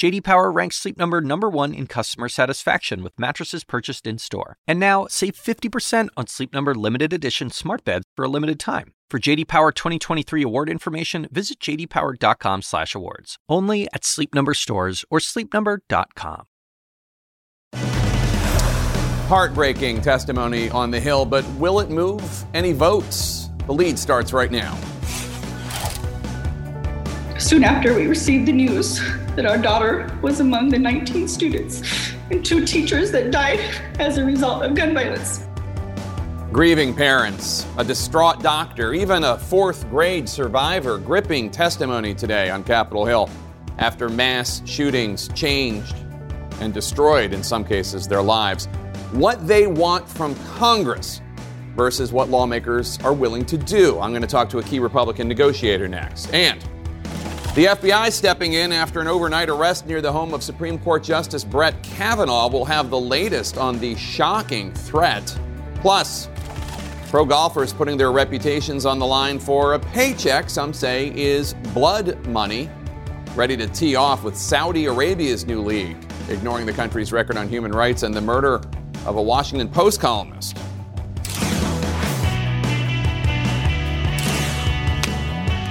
JD Power ranks Sleep Number number 1 in customer satisfaction with mattresses purchased in-store. And now, save 50% on Sleep Number limited edition smart beds for a limited time. For JD Power 2023 award information, visit jdpower.com/awards. Only at Sleep Number stores or sleepnumber.com. Heartbreaking testimony on the Hill, but will it move any votes? The lead starts right now. Soon after we received the news that our daughter was among the 19 students and two teachers that died as a result of gun violence. Grieving parents, a distraught doctor, even a fourth grade survivor gripping testimony today on Capitol Hill after mass shootings changed and destroyed, in some cases, their lives. What they want from Congress versus what lawmakers are willing to do. I'm going to talk to a key Republican negotiator next. And the FBI stepping in after an overnight arrest near the home of Supreme Court Justice Brett Kavanaugh will have the latest on the shocking threat. Plus, Pro golfers putting their reputations on the line for a paycheck, some say is blood money. Ready to tee off with Saudi Arabia's new league, ignoring the country's record on human rights and the murder of a Washington Post columnist.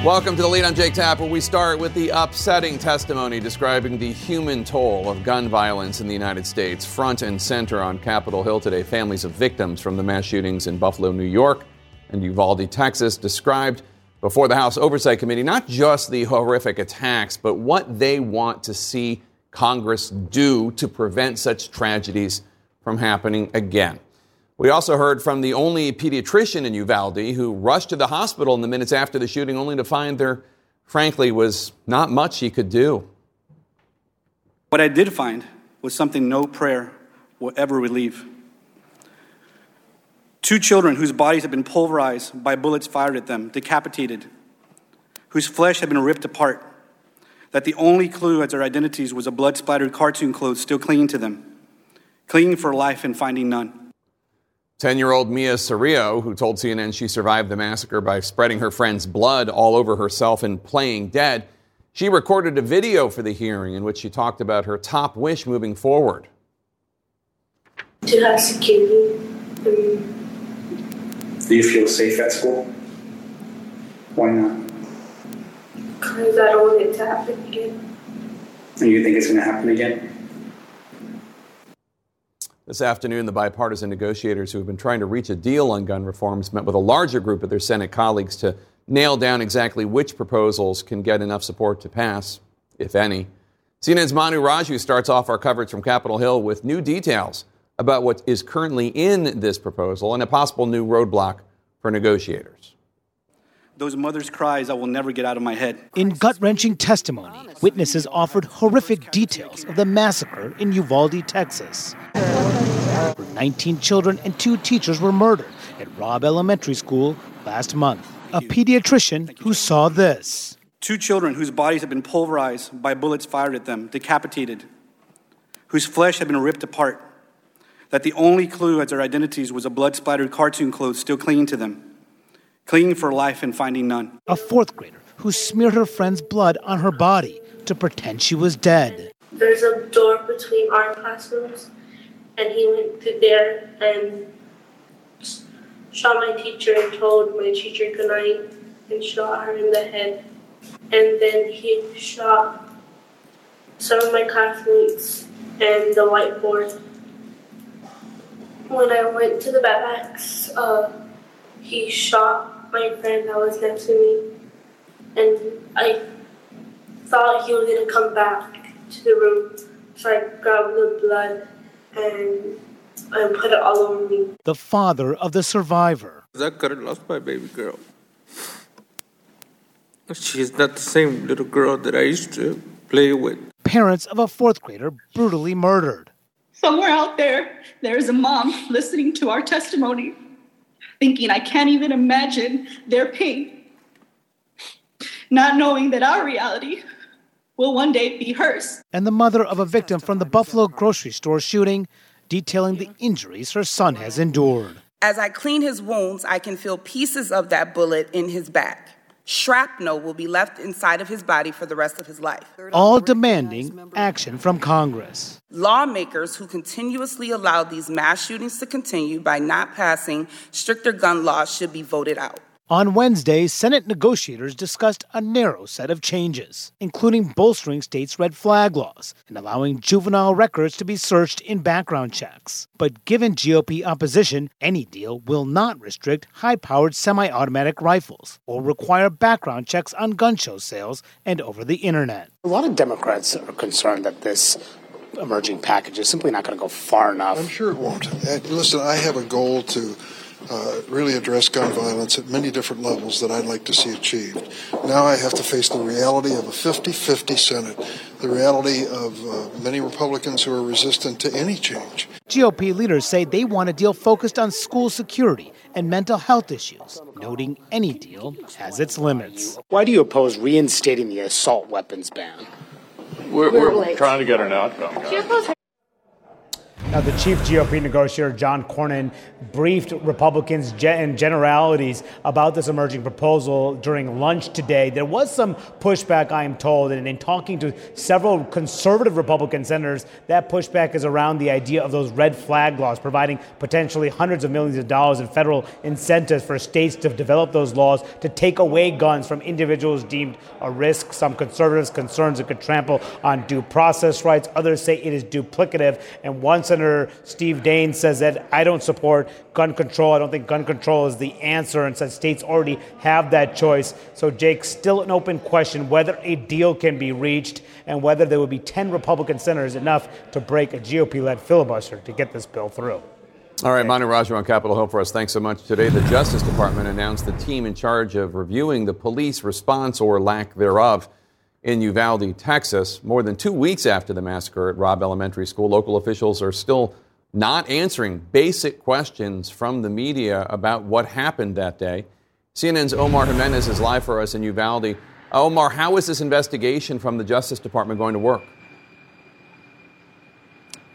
Welcome to the lead. I'm Jake Tapper. We start with the upsetting testimony describing the human toll of gun violence in the United States. Front and center on Capitol Hill today, families of victims from the mass shootings in Buffalo, New York, and Uvalde, Texas, described before the House Oversight Committee not just the horrific attacks, but what they want to see Congress do to prevent such tragedies from happening again. We also heard from the only pediatrician in Uvalde who rushed to the hospital in the minutes after the shooting only to find there, frankly, was not much he could do. What I did find was something no prayer will ever relieve. Two children whose bodies had been pulverized by bullets fired at them, decapitated, whose flesh had been ripped apart, that the only clue as their identities was a blood splattered cartoon clothes still clinging to them, clinging for life and finding none. 10 year old Miah Cerrillo, who told CNN she survived the massacre by spreading her friend's blood all over herself and playing dead, she recorded a video for the hearing in which she talked about her top wish moving forward. To have security. Do you feel safe at school? Why not? Because I don't want it to happen again. And you think it's going to happen again? This afternoon, the bipartisan negotiators who have been trying to reach a deal on gun reforms met with a larger group of their Senate colleagues to nail down exactly which proposals can get enough support to pass, if any. CNN's Manu Raju starts off our coverage from Capitol Hill with new details about what is currently in this proposal and a possible new roadblock for negotiators. Those mothers' cries I will never get out of my head. In gut wrenching testimony, witnesses offered horrific details of the massacre in Uvalde, Texas. 19 children and two teachers were murdered at Robb Elementary School last month. A pediatrician who saw this. Two children whose bodies had been pulverized by bullets fired at them, decapitated, whose flesh had been ripped apart, that the only clue as their identities was a blood splattered cartoon clothes still clinging to them clinging for life and finding none. A fourth grader who smeared her friend's blood on her body to pretend she was dead. There's a door between our classrooms, and he went through there and shot my teacher and told my teacher goodnight and shot her in the head. And then he shot some of my classmates and the whiteboard. When I went to the backpacks, uh, he shot my friend that was next to me, and I thought he was gonna come back to the room, so I grabbed the blood and and put it all over me. The father of the survivor. That girl lost my baby girl. She's not the same little girl that I used to play with. Parents of a fourth grader brutally murdered. Somewhere out there, there is a mom listening to our testimony thinking, I can't even imagine their pain, not knowing that our reality will one day be hers. And the mother of a victim from the Buffalo grocery store shooting, detailing the injuries her son has endured. As I clean his wounds, I can feel pieces of that bullet in his back. Shrapnel will be left inside of his body for the rest of his life. All demanding action from Congress. Lawmakers who continuously allow these mass shootings to continue by not passing stricter gun laws should be voted out. On Wednesday, Senate negotiators discussed a narrow set of changes, including bolstering states' red flag laws and allowing juvenile records to be searched in background checks. But given GOP opposition, any deal will not restrict high powered semi automatic rifles or require background checks on gun show sales and over the internet. A lot of Democrats are concerned that this emerging package is simply not going to go far enough. I'm sure it won't. And listen, I have a goal to uh, really address gun violence at many different levels that I'd like to see achieved. Now I have to face the reality of a 50 50 Senate, the reality of uh, many Republicans who are resistant to any change. GOP leaders say they want a deal focused on school security and mental health issues, noting any deal has its limits. Why do you oppose reinstating the assault weapons ban? We're, we're trying to get an outcome. Now, the chief GOP negotiator, John Cornyn, briefed Republicans in generalities about this emerging proposal during lunch today. There was some pushback, I am told, and in talking to several conservative Republican senators, that pushback is around the idea of those red flag laws, providing potentially hundreds of millions of dollars in federal incentives for states to develop those laws to take away guns from individuals deemed a risk. Some conservatives concerns it could trample on due process rights. Others say it is duplicative. And one senator Steve Daines says that I don't support gun control. I don't think gun control is the answer and says states already have that choice. So, Jake, still an open question whether a deal can be reached and whether there would be 10 Republican senators enough to break a GOP led filibuster to get this bill through. All right, Manu Raju on Capitol Hill for us. Thanks so much. Today, the Justice Department announced the team in charge of reviewing the police response or lack thereof in Uvalde, Texas. More than two weeks after the massacre at Robb Elementary School, local officials are still not answering basic questions from the media about what happened that day. CNN's Omar Jimenez is live for us in Uvalde. Omar, how is this investigation from the Justice Department going to work?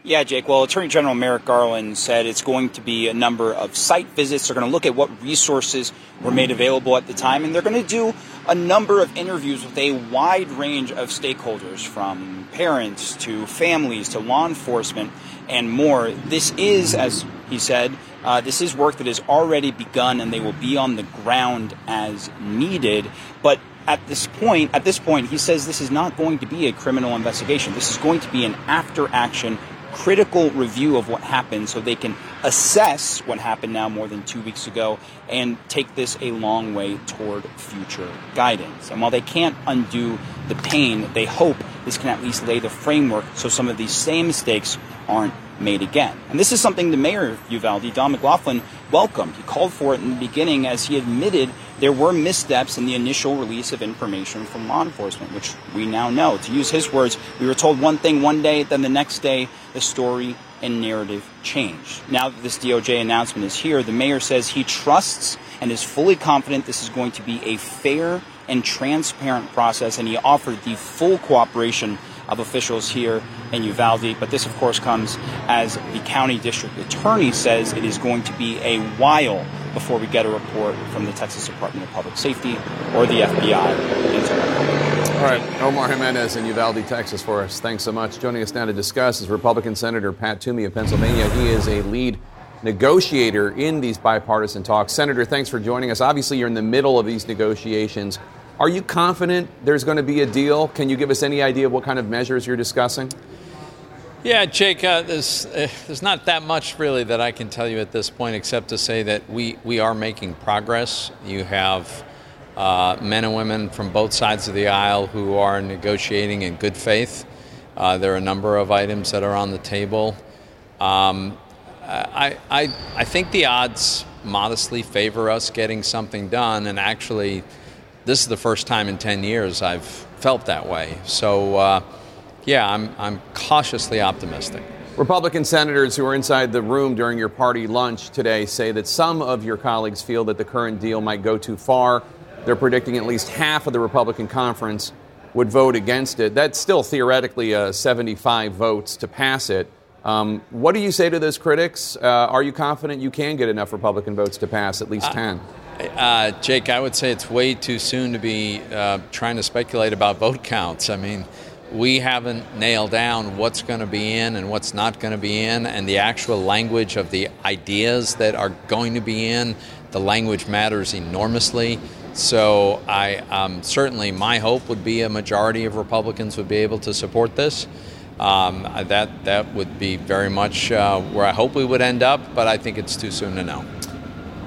Yeah, Jake. Well, Attorney General Merrick Garland said it's going to be a number of site visits. They're going to look at what resources were made available at the time, and they're going to do a number of interviews with a wide range of stakeholders, from parents to families to law enforcement and more. This is, as he said, uh, this is work that has already begun, and they will be on the ground as needed. But at this point, at this point, he says this is not going to be a criminal investigation. This is going to be an after action critical review of what happened so they can assess what happened now more than two weeks ago and take this a long way toward future guidance. And while they can't undo the pain, they hope this can at least lay the framework so some of these same mistakes aren't made again. And this is something the mayor of Uvalde, Don McLaughlin, welcomed. He called for it in the beginning as he admitted there were missteps in the initial release of information from law enforcement, which we now know. To use his words, we were told one thing one day, then the next day the story and narrative changed. Now that this DOJ announcement is here, the mayor says he trusts and is fully confident this is going to be a fair and transparent process, and he offered the full cooperation of officials here in Uvalde. But this, of course, comes as the county district attorney says it is going to be a while before we get a report from the Texas Department of Public Safety or the FBI All right, Omar Jimenez in Uvalde, Texas for us. Thanks so much. Joining us now to discuss is Republican Senator Pat Toomey of Pennsylvania. He is a lead negotiator in these bipartisan talks. Senator, thanks for joining us. Obviously, you're in the middle of these negotiations. Are you confident there's going to be a deal? Can you give us any idea of what kind of measures you're discussing? Yeah, Jake, uh, there's, uh, there's not that much really that I can tell you at this point except to say that we, we are making progress. You have uh, men and women from both sides of the aisle who are negotiating in good faith. Uh, there are a number of items that are on the table. Um, I, I, I think the odds modestly favor us getting something done, and actually, this is the first time in 10 years I've felt that way. So, uh, yeah, I'm, I'm cautiously optimistic. Republican senators who are inside the room during your party lunch today say that some of your colleagues feel that the current deal might go too far. They're predicting at least half of the Republican conference would vote against it. That's still theoretically uh, 75 votes to pass it. Um, what do you say to those critics? Uh, are you confident you can get enough Republican votes to pass at least 10? Uh, Jake, I would say it's way too soon to be uh, trying to speculate about vote counts. I mean, we haven't nailed down what's going to be in and what's not going to be in, and the actual language of the ideas that are going to be in. The language matters enormously. So, I um, certainly my hope would be a majority of Republicans would be able to support this. Um, that that would be very much uh, where I hope we would end up, but I think it's too soon to know.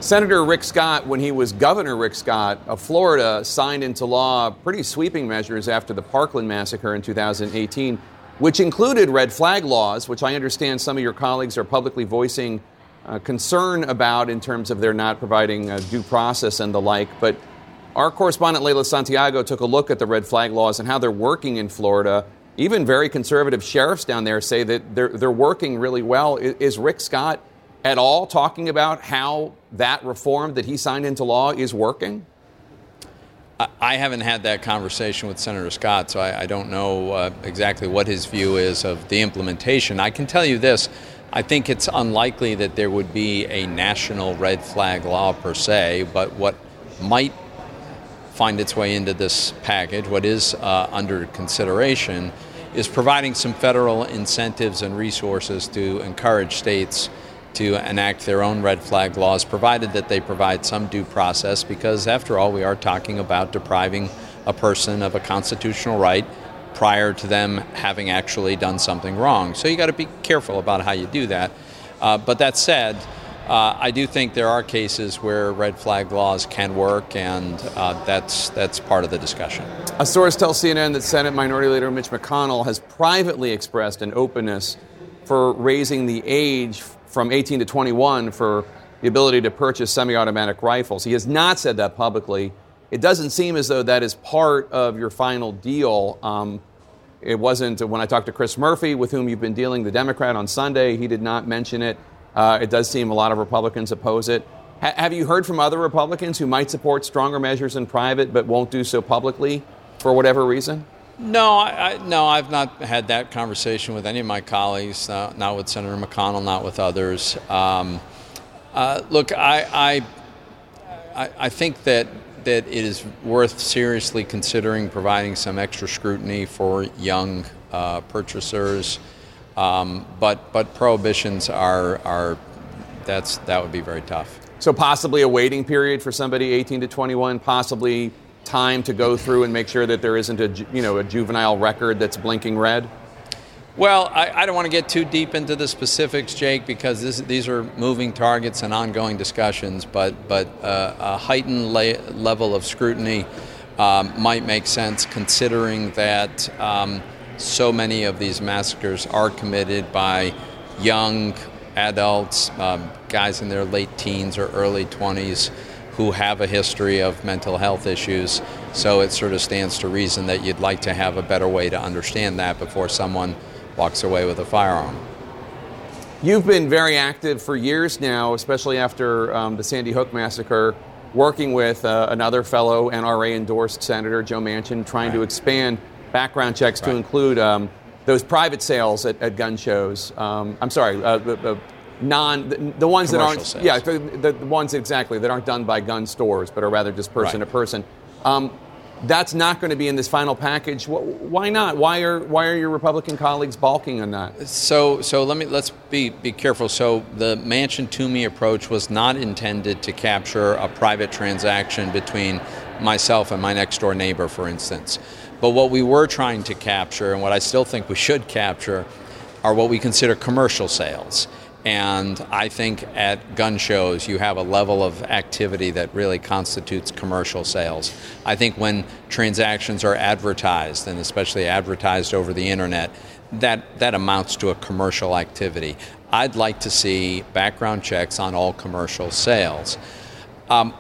Senator Rick Scott, when he was Governor Rick Scott of Florida, signed into law pretty sweeping measures after the Parkland massacre in 2018, which included red flag laws, which I understand some of your colleagues are publicly voicing uh, concern about in terms of their not providing uh, due process and the like. But our correspondent Leyla Santiago took a look at the red flag laws and how they're working in Florida. Even very conservative sheriffs down there say that they're, they're working really well. Is, is Rick Scott at all talking about how that reform that he signed into law is working? I haven't had that conversation with Senator Scott, so I, I don't know uh, exactly what his view is of the implementation. I can tell you this I think it's unlikely that there would be a national red flag law per se, but what might find its way into this package, what is uh, under consideration, is providing some federal incentives and resources to encourage states to enact their own red flag laws, provided that they provide some due process, because after all, we are talking about depriving a person of a constitutional right prior to them having actually done something wrong. So you got to be careful about how you do that. Uh, but that said, uh, I do think there are cases where red flag laws can work, and uh, that's that's part of the discussion. A source tells CNN that Senate Minority Leader Mitch McConnell has privately expressed an openness for raising the age from 18 to 21 for the ability to purchase semi-automatic rifles. He has not said that publicly. It doesn't seem as though that is part of your final deal. Um, it wasn't when I talked to Chris Murphy, with whom you've been dealing, the Democrat on Sunday. He did not mention it. Uh, it does seem a lot of Republicans oppose it. H- have you heard from other Republicans who might support stronger measures in private but won't do so publicly for whatever reason? No, I, no, I've not had that conversation with any of my colleagues. Uh, not with Senator McConnell, not with others. Um, uh, look, I, I, I think that that it is worth seriously considering providing some extra scrutiny for young uh, purchasers. Um, but but prohibitions are are that's that would be very tough. So possibly a waiting period for somebody 18 to 21, possibly time to go through and make sure that there isn't a you know a juvenile record that's blinking red. Well, I, I don't want to get too deep into the specifics, Jake, because this, these are moving targets and ongoing discussions. But but uh, a heightened la- level of scrutiny um, might make sense, considering that. Um, so many of these massacres are committed by young adults, um, guys in their late teens or early 20s who have a history of mental health issues. So it sort of stands to reason that you'd like to have a better way to understand that before someone walks away with a firearm. You've been very active for years now, especially after um, the Sandy Hook massacre, working with uh, another fellow NRA endorsed Senator Joe Manchin, trying right. to expand background checks right. to include um, those private sales at, at gun shows. Um, I'm sorry, uh, the, non the, the ones that aren't sales. yeah the, the, ones exactly that aren't done by gun stores but are rather just person right. to person. Um, that's not going to be in this final package. Why not? Why are why are your Republican colleagues balking on that? So so let me let's be be careful. So the Manchin Toomey approach was not intended to capture a private transaction between myself and my next door neighbor, for instance. But what we were trying to capture, and what I still think we should capture, are what we consider commercial sales. And I think at gun shows, you have a level of activity that really constitutes commercial sales. I think when transactions are advertised, and especially advertised over the internet, that, that amounts to a commercial activity. I'd like to see background checks on all commercial sales. Um,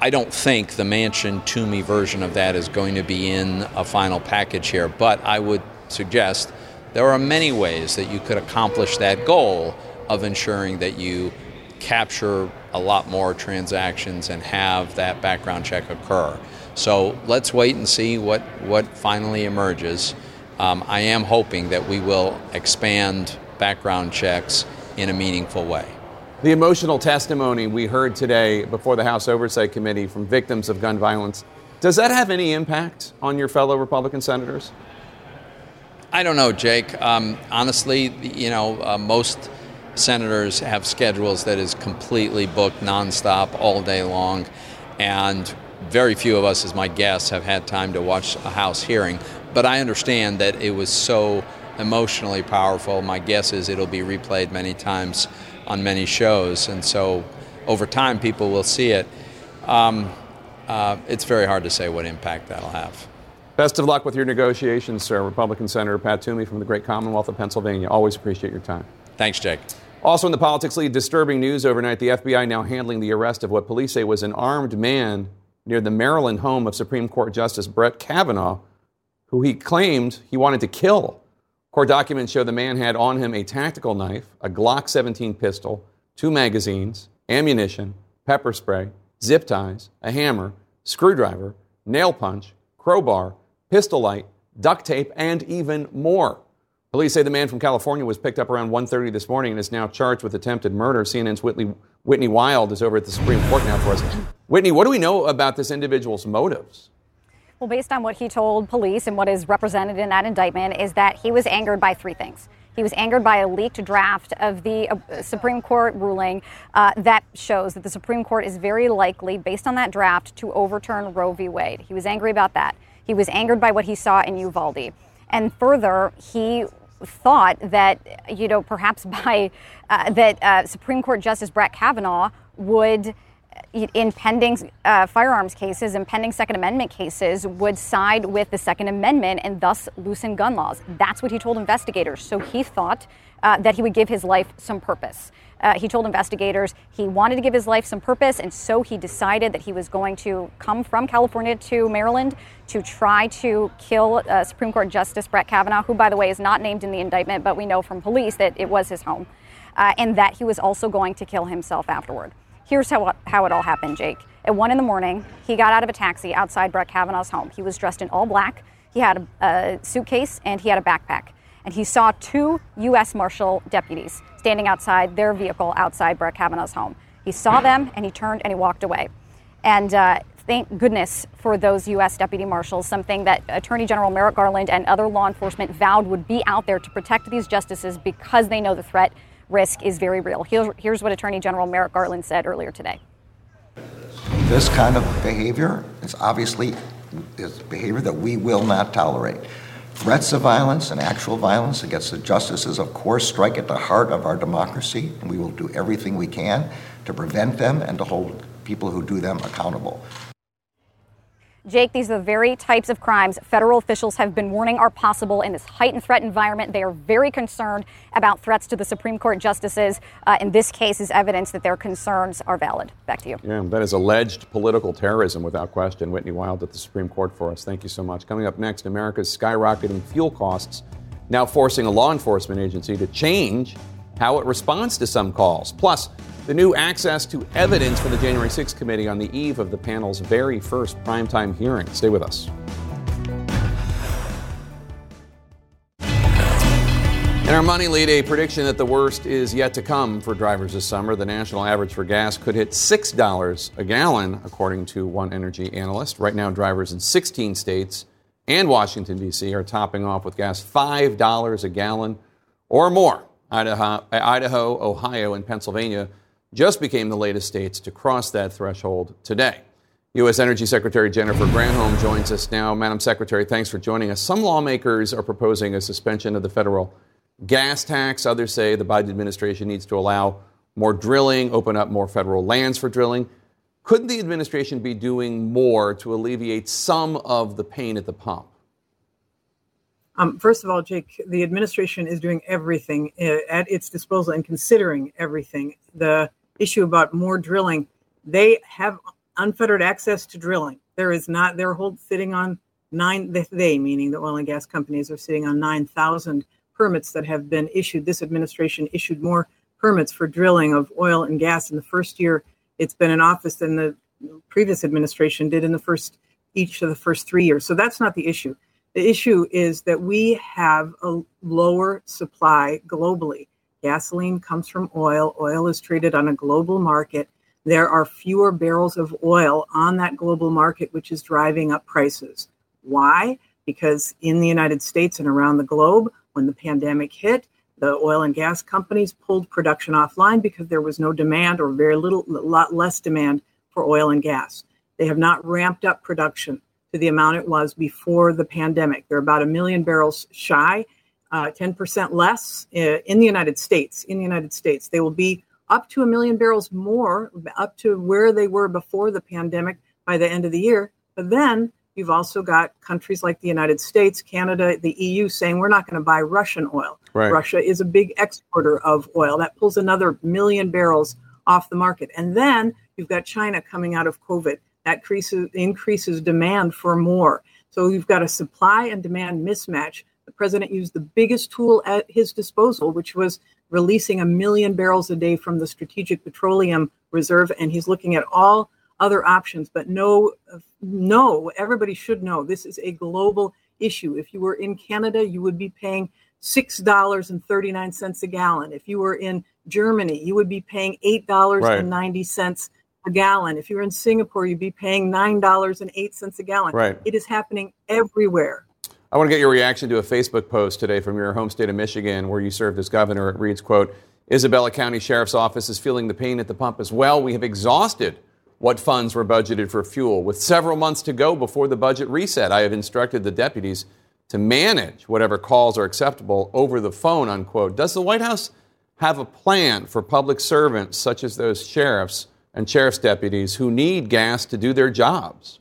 I don't think the Manchin Toomey version of that is going to be in a final package here, but I would suggest there are many ways that you could accomplish that goal of ensuring that you capture a lot more transactions and have that background check occur. So let's wait and see what, what finally emerges. Um, I am hoping that we will expand background checks in a meaningful way. The emotional testimony we heard today before the House Oversight Committee from victims of gun violence, does that have any impact on your fellow Republican senators? I don't know, Jake. Um, honestly, you know, uh, most senators have schedules that is completely booked nonstop all day long, and very few of us, as my guests, have had time to watch a House hearing. But I understand that it was so emotionally powerful. My guess is it'll be replayed many times on many shows, and so over time people will see it. Um, uh, it's very hard to say what impact that'll have. Best of luck with your negotiations, sir. Republican Senator Pat Toomey from the great Commonwealth of Pennsylvania. Always appreciate your time. Thanks, Jake. Also in the politics lead, disturbing news overnight. The FBI now handling the arrest of what police say was an armed man near the Maryland home of Supreme Court Justice Brett Kavanaugh, who he claimed he wanted to kill. Court documents show the man had on him a tactical knife, a Glock 17 pistol, two magazines, ammunition, pepper spray, zip ties, a hammer, screwdriver, nail punch, crowbar, pistol light, duct tape, and even more. Police say the man from California was picked up around 1.30 this morning and is now charged with attempted murder. CNN's Whitney, Whitney Wild is over at the Supreme Court now for us. Whitney, what do we know about this individual's motives? Well, based on what he told police and what is represented in that indictment, is that he was angered by three things. He was angered by a leaked draft of the uh, Supreme Court ruling uh, that shows that the Supreme Court is very likely, based on that draft, to overturn Roe v. Wade. He was angry about that. He was angered by what he saw in Uvalde. And further, he thought that, you know, perhaps by uh, that uh, Supreme Court Justice Brett Kavanaugh would in pending uh, firearms cases and pending Second Amendment cases would side with the Second Amendment and thus loosen gun laws. That's what he told investigators. So he thought uh, that he would give his life some purpose. Uh, he told investigators he wanted to give his life some purpose, and so he decided that he was going to come from California to Maryland to try to kill uh, Supreme Court Justice Brett Kavanaugh, who, by the way, is not named in the indictment, but we know from police that it was his home, uh, and that he was also going to kill himself afterward. Here's how, how it all happened, Jake. At one in the morning, he got out of a taxi outside Brett Kavanaugh's home. He was dressed in all black. He had a, a suitcase and he had a backpack. And he saw two U.S. Marshal deputies standing outside their vehicle outside Brett Kavanaugh's home. He saw them and he turned and he walked away. And uh, thank goodness for those U.S. deputy marshals, something that Attorney General Merrick Garland and other law enforcement vowed would be out there to protect these justices because they know the threat risk is very real. Here's what Attorney General Merrick Garland said earlier today. This kind of behavior is obviously is behavior that we will not tolerate. Threats of violence and actual violence against the justices, of course, strike at the heart of our democracy, and we will do everything we can to prevent them and to hold people who do them accountable. Jake, these are the very types of crimes federal officials have been warning are possible in this heightened threat environment. They are very concerned about threats to the Supreme Court justices. Uh, in this case, is evidence that their concerns are valid. Back to you. Yeah, that is alleged political terrorism without question. Whitney Wild at the Supreme Court for us. Thank you so much. Coming up next, America's skyrocketing fuel costs now forcing a law enforcement agency to change how it responds to some calls. Plus, the new access to evidence for the January 6th committee on the eve of the panel's very first primetime hearing. Stay with us. In our money lead, a prediction that the worst is yet to come for drivers this summer. The national average for gas could hit $6 a gallon, according to one energy analyst. Right now, drivers in 16 states and Washington, D.C. are topping off with gas $5 a gallon or more. Idaho, Idaho, Ohio, and Pennsylvania just became the latest states to cross that threshold today. U.S. Energy Secretary Jennifer Granholm joins us now. Madam Secretary, thanks for joining us. Some lawmakers are proposing a suspension of the federal gas tax. Others say the Biden administration needs to allow more drilling, open up more federal lands for drilling. Couldn't the administration be doing more to alleviate some of the pain at the pump? Um, first of all, Jake, the administration is doing everything uh, at its disposal and considering everything. The issue about more drilling, they have unfettered access to drilling. There is not, they're hold, sitting on nine, they, meaning the oil and gas companies, are sitting on 9,000 permits that have been issued. This administration issued more permits for drilling of oil and gas in the first year it's been in office than the previous administration did in the first each of the first three years. So that's not the issue. The issue is that we have a lower supply globally. Gasoline comes from oil, oil is traded on a global market. There are fewer barrels of oil on that global market, which is driving up prices. Why? Because in the United States and around the globe, when the pandemic hit, the oil and gas companies pulled production offline because there was no demand or very little, a lot less demand for oil and gas. They have not ramped up production to the amount it was before the pandemic. They're about a million barrels shy, uh, 10% less uh, in the United States. In the United States, they will be up to a million barrels more, up to where they were before the pandemic by the end of the year. But then you've also got countries like the United States, Canada, the EU saying we're not going to buy Russian oil. Right. Russia is a big exporter of oil. That pulls another million barrels off the market. And then you've got China coming out of COVID. That increases, increases demand for more. So you've got a supply and demand mismatch. The president used the biggest tool at his disposal, which was releasing a million barrels a day from the Strategic Petroleum Reserve. And he's looking at all other options. But no, no, everybody should know this is a global issue. If you were in Canada, you would be paying $6.39 a gallon. If you were in Germany, you would be paying $8.90 right. A gallon. If you were in Singapore, you'd be paying $9.08 a gallon. Right. It is happening everywhere. I want to get your reaction to a Facebook post today from your home state of Michigan where you served as governor. It reads, quote, Isabella County Sheriff's Office is feeling the pain at the pump as well. We have exhausted what funds were budgeted for fuel. With several months to go before the budget reset, I have instructed the deputies to manage whatever calls are acceptable over the phone, unquote. Does the White House have a plan for public servants such as those sheriffs and sheriff's deputies who need gas to do their jobs?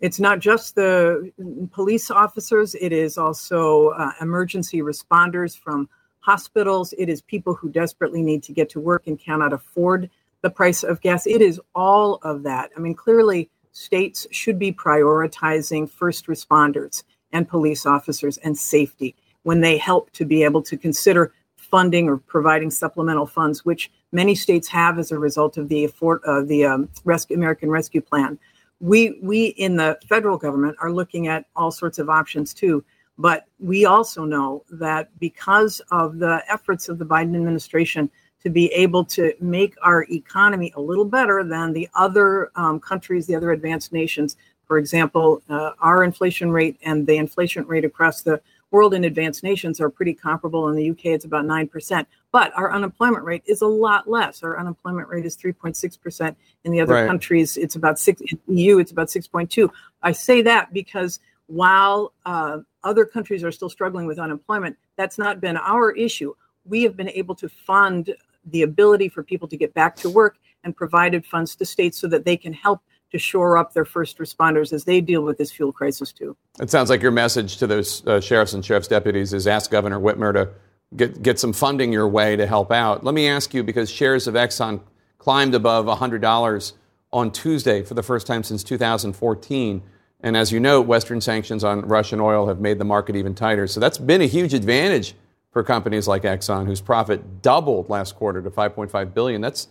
It's not just the police officers, it is also uh, emergency responders from hospitals. It is people who desperately need to get to work and cannot afford the price of gas. It is all of that. I mean, clearly, states should be prioritizing first responders and police officers and safety when they help to be able to consider funding or providing supplemental funds, which many states have as a result of the afford, uh, the um, Rescue, American Rescue Plan. We we in the federal government are looking at all sorts of options too, but we also know that because of the efforts of the Biden administration to be able to make our economy a little better than the other um, countries, the other advanced nations for example, uh, our inflation rate and the inflation rate across the world in advanced nations are pretty comparable. In the UK, it's about 9%. But our unemployment rate is a lot less. Our unemployment rate is 3.6%. In the other right. countries, it's about 6 in EU, it's about 6.2. I say that because while uh, other countries are still struggling with unemployment, that's not been our issue. We have been able to fund the ability for people to get back to work and provided funds to states so that they can help to shore up their first responders as they deal with this fuel crisis too. It sounds like your message to those uh, sheriffs and sheriff's deputies is ask Governor Whitmer to get get some funding your way to help out. Let me ask you because shares of Exxon climbed above $100 on Tuesday for the first time since 2014. And as you know, Western sanctions on Russian oil have made the market even tighter. So that's been a huge advantage for companies like Exxon, whose profit doubled last quarter to 5.5 billion. That's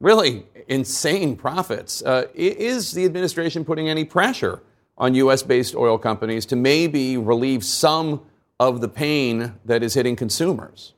really insane profits. Uh, is the administration putting any pressure on U.S. based oil companies to maybe relieve some of the pain that is hitting consumers?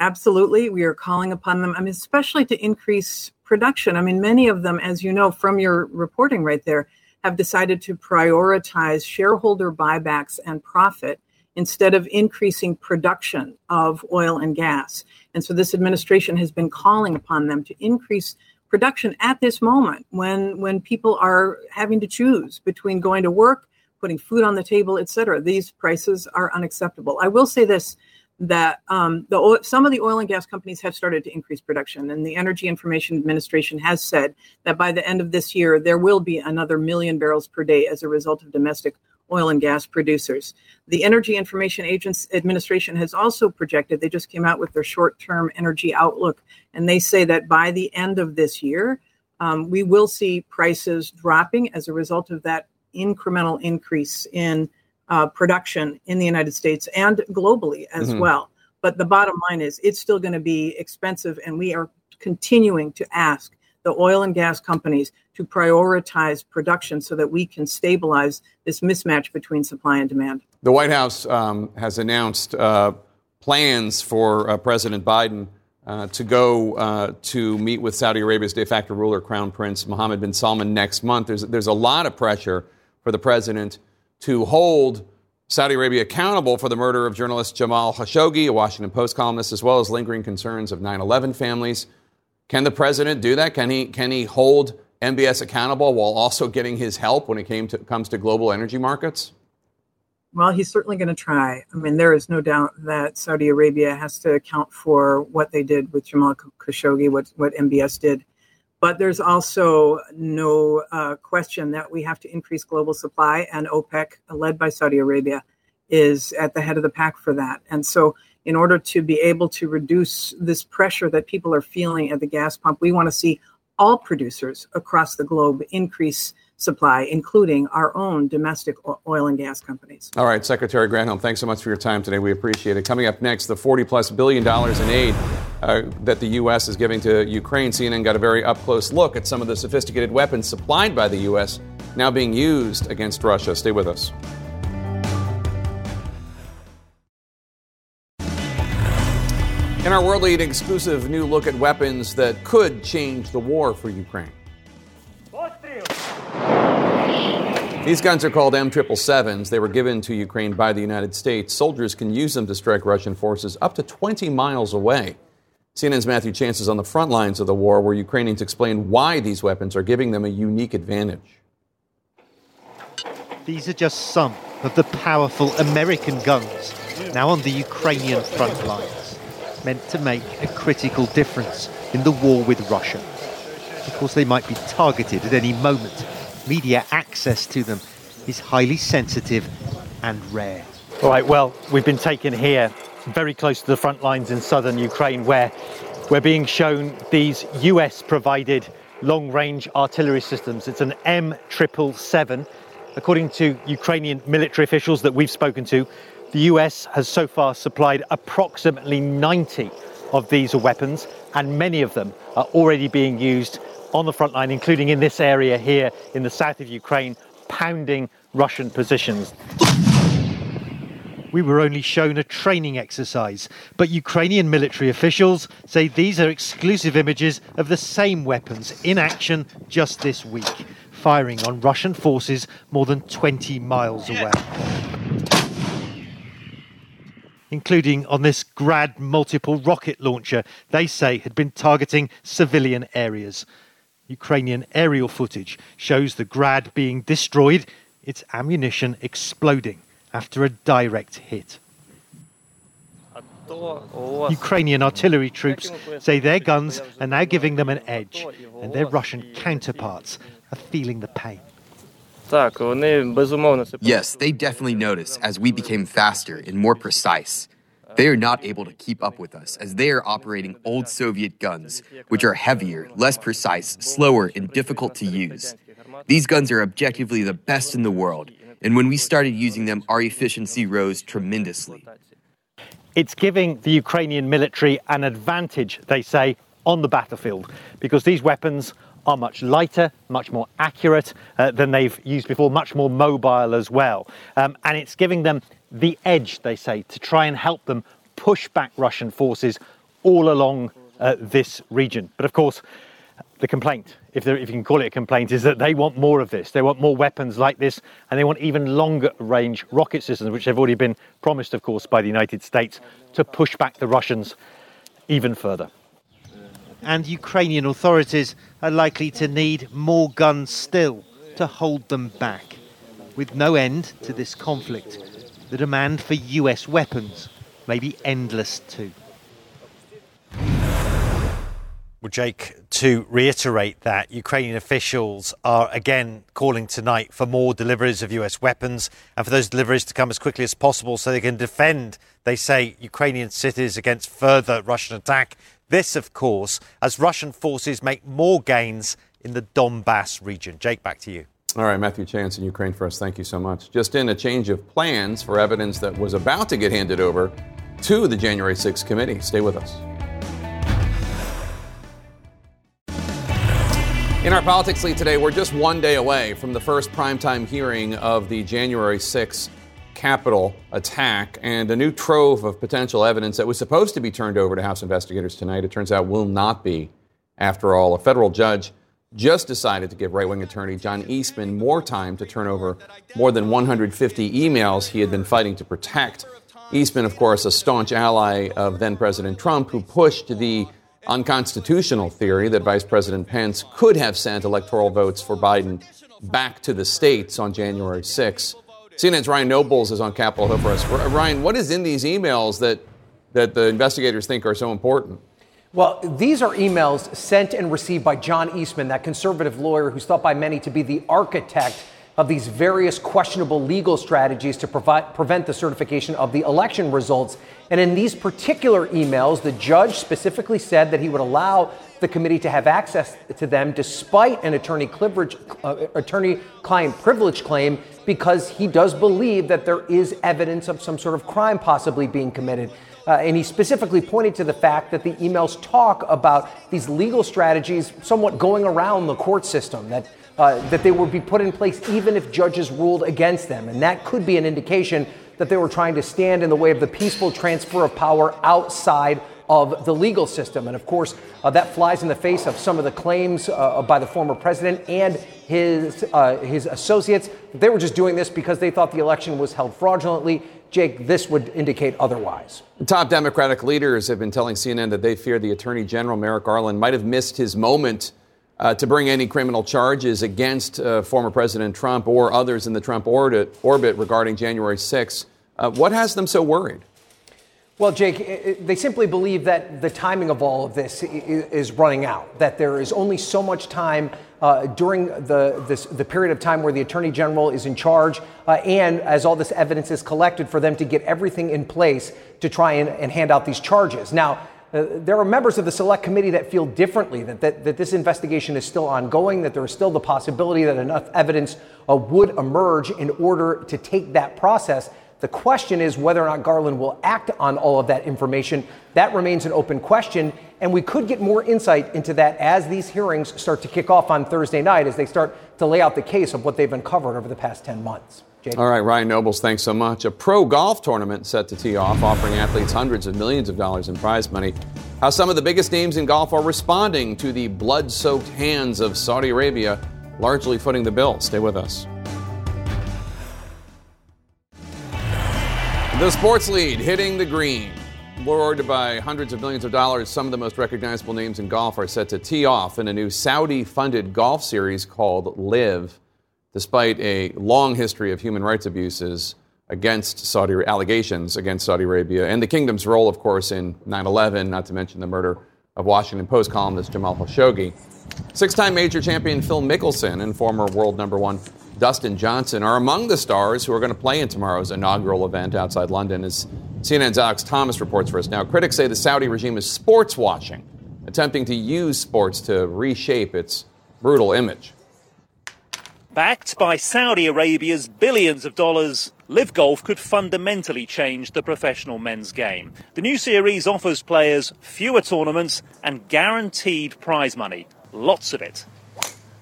Absolutely. We are calling upon them, I mean, especially to increase production. I mean, many of them, as you know from your reporting right there, have decided to prioritize shareholder buybacks and profit instead of increasing production of oil and gas. And so this administration has been calling upon them to increase production at this moment when when people are having to choose between going to work, putting food on the table, et cetera. These prices are unacceptable. I will say this that um, the some of the oil and gas companies have started to increase production, and the Energy Information Administration has said that by the end of this year there will be another million barrels per day as a result of domestic oil and gas producers. The Energy Information Agency Administration has also projected, they just came out with their short term energy outlook, and they say that by the end of this year, um, we will see prices dropping as a result of that incremental increase in uh, production in the United States and globally as mm-hmm. well. But the bottom line is, it's still going to be expensive, and we are continuing to ask the oil and gas companies to prioritize production so that we can stabilize this mismatch between supply and demand. The White House um, has announced uh, plans for uh, President Biden uh, to go uh, to meet with Saudi Arabia's de facto ruler, Crown Prince Mohammed bin Salman, next month. There's, there's a lot of pressure for the president to hold Saudi Arabia accountable for the murder of journalist Jamal Khashoggi, a Washington Post columnist, as well as lingering concerns of 9 11 families. Can the president do that? Can he, can he hold MBS accountable while also getting his help when it came to, comes to global energy markets? Well, he's certainly going to try. I mean, there is no doubt that Saudi Arabia has to account for what they did with Jamal Khashoggi, what, what MBS did. But there's also no uh, question that we have to increase global supply, and OPEC, led by Saudi Arabia, is at the head of the pack for that. And so, in order to be able to reduce this pressure that people are feeling at the gas pump, we want to see all producers across the globe increase supply, including our own domestic oil and gas companies. All right, Secretary Granholm, thanks so much for your time today. We appreciate it. Coming up next, the 40 plus billion dollars in aid uh, that the U.S. is giving to Ukraine. CNN got a very up close look at some of the sophisticated weapons supplied by the U.S. now being used against Russia. Stay with us. In our world leading exclusive new look at weapons that could change the war for Ukraine. These guns are called M777s. They were given to Ukraine by the United States. Soldiers can use them to strike Russian forces up to 20 miles away. CNN's Matthew Chance is on the front lines of the war, where Ukrainians explain why these weapons are giving them a unique advantage. These are just some of the powerful American guns now on the Ukrainian front lines, meant to make a critical difference in the war with Russia. Of course, they might be targeted at any moment media access to them is highly sensitive and rare. All right, well, we've been taken here very close to the front lines in southern Ukraine where we're being shown these US provided long range artillery systems. It's an M777. According to Ukrainian military officials that we've spoken to, the US has so far supplied approximately 90 of these weapons, and many of them are already being used on the front line, including in this area here in the south of Ukraine, pounding Russian positions. We were only shown a training exercise, but Ukrainian military officials say these are exclusive images of the same weapons in action just this week, firing on Russian forces more than 20 miles away including on this Grad multiple rocket launcher they say had been targeting civilian areas. Ukrainian aerial footage shows the Grad being destroyed, its ammunition exploding after a direct hit. Ukrainian artillery troops say their guns are now giving them an edge, and their Russian counterparts are feeling the pain. Yes, they definitely notice as we became faster and more precise. They are not able to keep up with us as they are operating old Soviet guns, which are heavier, less precise, slower, and difficult to use. These guns are objectively the best in the world, and when we started using them, our efficiency rose tremendously. It's giving the Ukrainian military an advantage, they say, on the battlefield, because these weapons are much lighter, much more accurate uh, than they've used before, much more mobile as well. Um, and it's giving them the edge, they say, to try and help them push back Russian forces all along uh, this region. But of course, the complaint, if, if, you can call it a complaint, is that they want more of this. They want more weapons like this, and they want even longer range rocket systems, which have already been promised, of course, by the United States to push back the Russians even further. And Ukrainian authorities are likely to need more guns still to hold them back. With no end to this conflict, the demand for US weapons may be endless too. Well, Jake, to reiterate that, Ukrainian officials are again calling tonight for more deliveries of US weapons and for those deliveries to come as quickly as possible so they can defend, they say, Ukrainian cities against further Russian attack. This, of course, as Russian forces make more gains in the Donbass region. Jake, back to you. All right, Matthew Chance in Ukraine for us. Thank you so much. Just in a change of plans for evidence that was about to get handed over to the January 6th committee. Stay with us. In our politics lead today, we're just one day away from the first primetime hearing of the January 6th Capitol attack and a new trove of potential evidence that was supposed to be turned over to House investigators tonight. It turns out will not be. After all, a federal judge just decided to give right wing attorney John Eastman more time to turn over more than 150 emails he had been fighting to protect. Eastman, of course, a staunch ally of then President Trump, who pushed the unconstitutional theory that Vice President Pence could have sent electoral votes for Biden back to the states on January 6. CNN's Ryan Nobles is on Capitol Hill for us. Ryan, what is in these emails that, that the investigators think are so important? Well, these are emails sent and received by John Eastman, that conservative lawyer who's thought by many to be the architect of these various questionable legal strategies to provide, prevent the certification of the election results. And in these particular emails, the judge specifically said that he would allow the committee to have access to them despite an attorney uh, attorney-client privilege claim because he does believe that there is evidence of some sort of crime possibly being committed. Uh, and he specifically pointed to the fact that the emails talk about these legal strategies somewhat going around the court system, that uh, that they would be put in place even if judges ruled against them. And that could be an indication that they were trying to stand in the way of the peaceful transfer of power outside of the legal system. And of course, uh, that flies in the face of some of the claims uh, by the former president and his, uh, his associates. They were just doing this because they thought the election was held fraudulently. Jake, this would indicate otherwise. Top Democratic leaders have been telling CNN that they fear the Attorney General, Merrick Garland, might have missed his moment uh, to bring any criminal charges against uh, former President Trump or others in the Trump orbit, orbit regarding January 6. Uh, what has them so worried? Well, Jake, they simply believe that the timing of all of this is running out, that there is only so much time uh, during the, this, the period of time where the Attorney General is in charge, uh, and as all this evidence is collected, for them to get everything in place to try and, and hand out these charges. Now, uh, there are members of the select committee that feel differently, that, that, that, this investigation is still ongoing, that there is still the possibility that enough evidence uh, would emerge in order to take that process. The question is whether or not Garland will act on all of that information. That remains an open question, and we could get more insight into that as these hearings start to kick off on Thursday night, as they start to lay out the case of what they've uncovered over the past 10 months. Jake. All right, Ryan Nobles, thanks so much. A pro golf tournament set to tee off, offering athletes hundreds of millions of dollars in prize money. How some of the biggest names in golf are responding to the blood soaked hands of Saudi Arabia, largely footing the bill. Stay with us. The sports lead hitting the green. Lured by hundreds of millions of dollars, some of the most recognizable names in golf are set to tee off in a new Saudi funded golf series called LIV. despite a long history of human rights abuses against Saudi allegations against Saudi Arabia and the kingdom's role, of course, in 9/11, not to mention the murder of Washington Post columnist Jamal Khashoggi. Six-time major champion Phil Mickelson and former world number one Dustin Johnson are among the stars who are going to play in tomorrow's inaugural event outside London. As CNN's Alex Thomas reports for us now, critics say the Saudi regime is sports washing, attempting to use sports to reshape its brutal image. Backed by Saudi Arabia's billions of dollars, LIV Golf could fundamentally change the professional men's game. The new series offers players fewer tournaments and guaranteed prize money. Lots of it.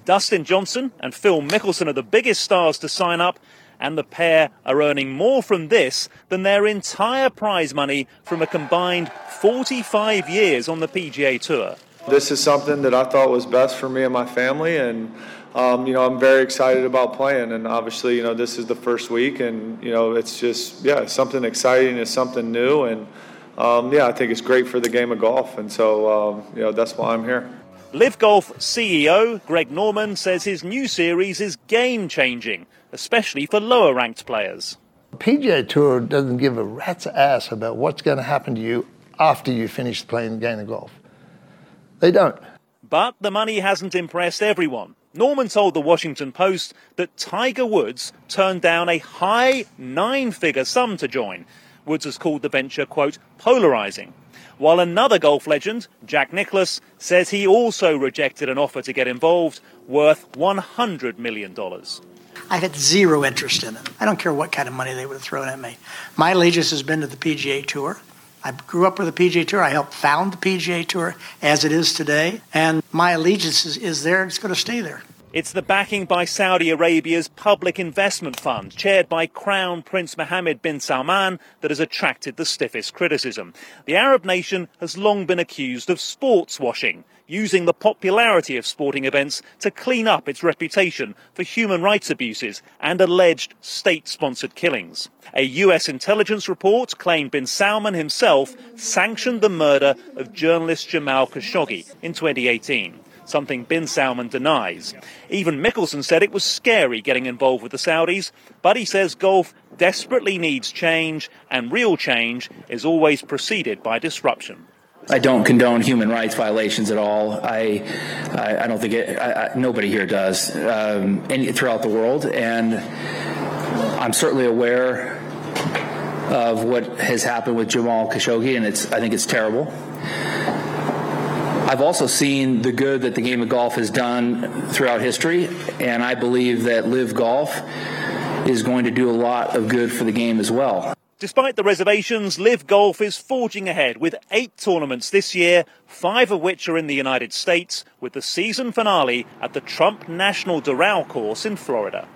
Dustin Johnson and Phil Mickelson are the biggest stars to sign up, and the pair are earning more from this than their entire prize money from a combined 45 years on the PGA Tour. This is something that I thought was best for me and my family, and um, you know, I'm very excited about playing. And obviously, you know, this is the first week, and you know, it's just yeah, something exciting. It's something new, and um, yeah, I think it's great for the game of golf. And so, um, you know, that's why I'm here. LIV Golf CEO Greg Norman says his new series is game changing, especially for lower ranked players. PGA Tour doesn't give a rat's ass about what's going to happen to you after you finish playing the game of golf. They don't. But the money hasn't impressed everyone. Norman told the Washington Post that Tiger Woods turned down a high nine figure sum to join. Woods has called the venture, quote, polarizing. While another golf legend, Jack Nicklaus, says he also rejected an offer to get involved worth $100 million. I've had zero interest in it. I don't care what kind of money they would have thrown at me. My allegiance has been to the PGA Tour. I grew up with the PGA Tour. I helped found the PGA Tour as it is today. And my allegiance is, is there. It's going to stay there. It's the backing by Saudi Arabia's public investment fund, chaired by Crown Prince Mohammed bin Salman, that has attracted the stiffest criticism. The Arab nation has long been accused of sports washing, using the popularity of sporting events to clean up its reputation for human rights abuses and alleged state sponsored killings. A US intelligence report claimed bin Salman himself sanctioned the murder of journalist Jamal Khashoggi in 2018 something bin Salman denies. Even Mickelson said it was scary getting involved with the Saudis, but he says golf desperately needs change, and real change is always preceded by disruption. I don't condone human rights violations at all. I, I, I don't think it, I, nobody here does, um, any, throughout the world, and I'm certainly aware of what has happened with Jamal Khashoggi, and it's I think it's terrible. I've also seen the good that the game of golf has done throughout history, and I believe that LIV Golf is going to do a lot of good for the game as well. Despite the reservations, LIV Golf is forging ahead with eight tournaments this year, five of which are in the United States, with the season finale at the Trump National Doral course in Florida.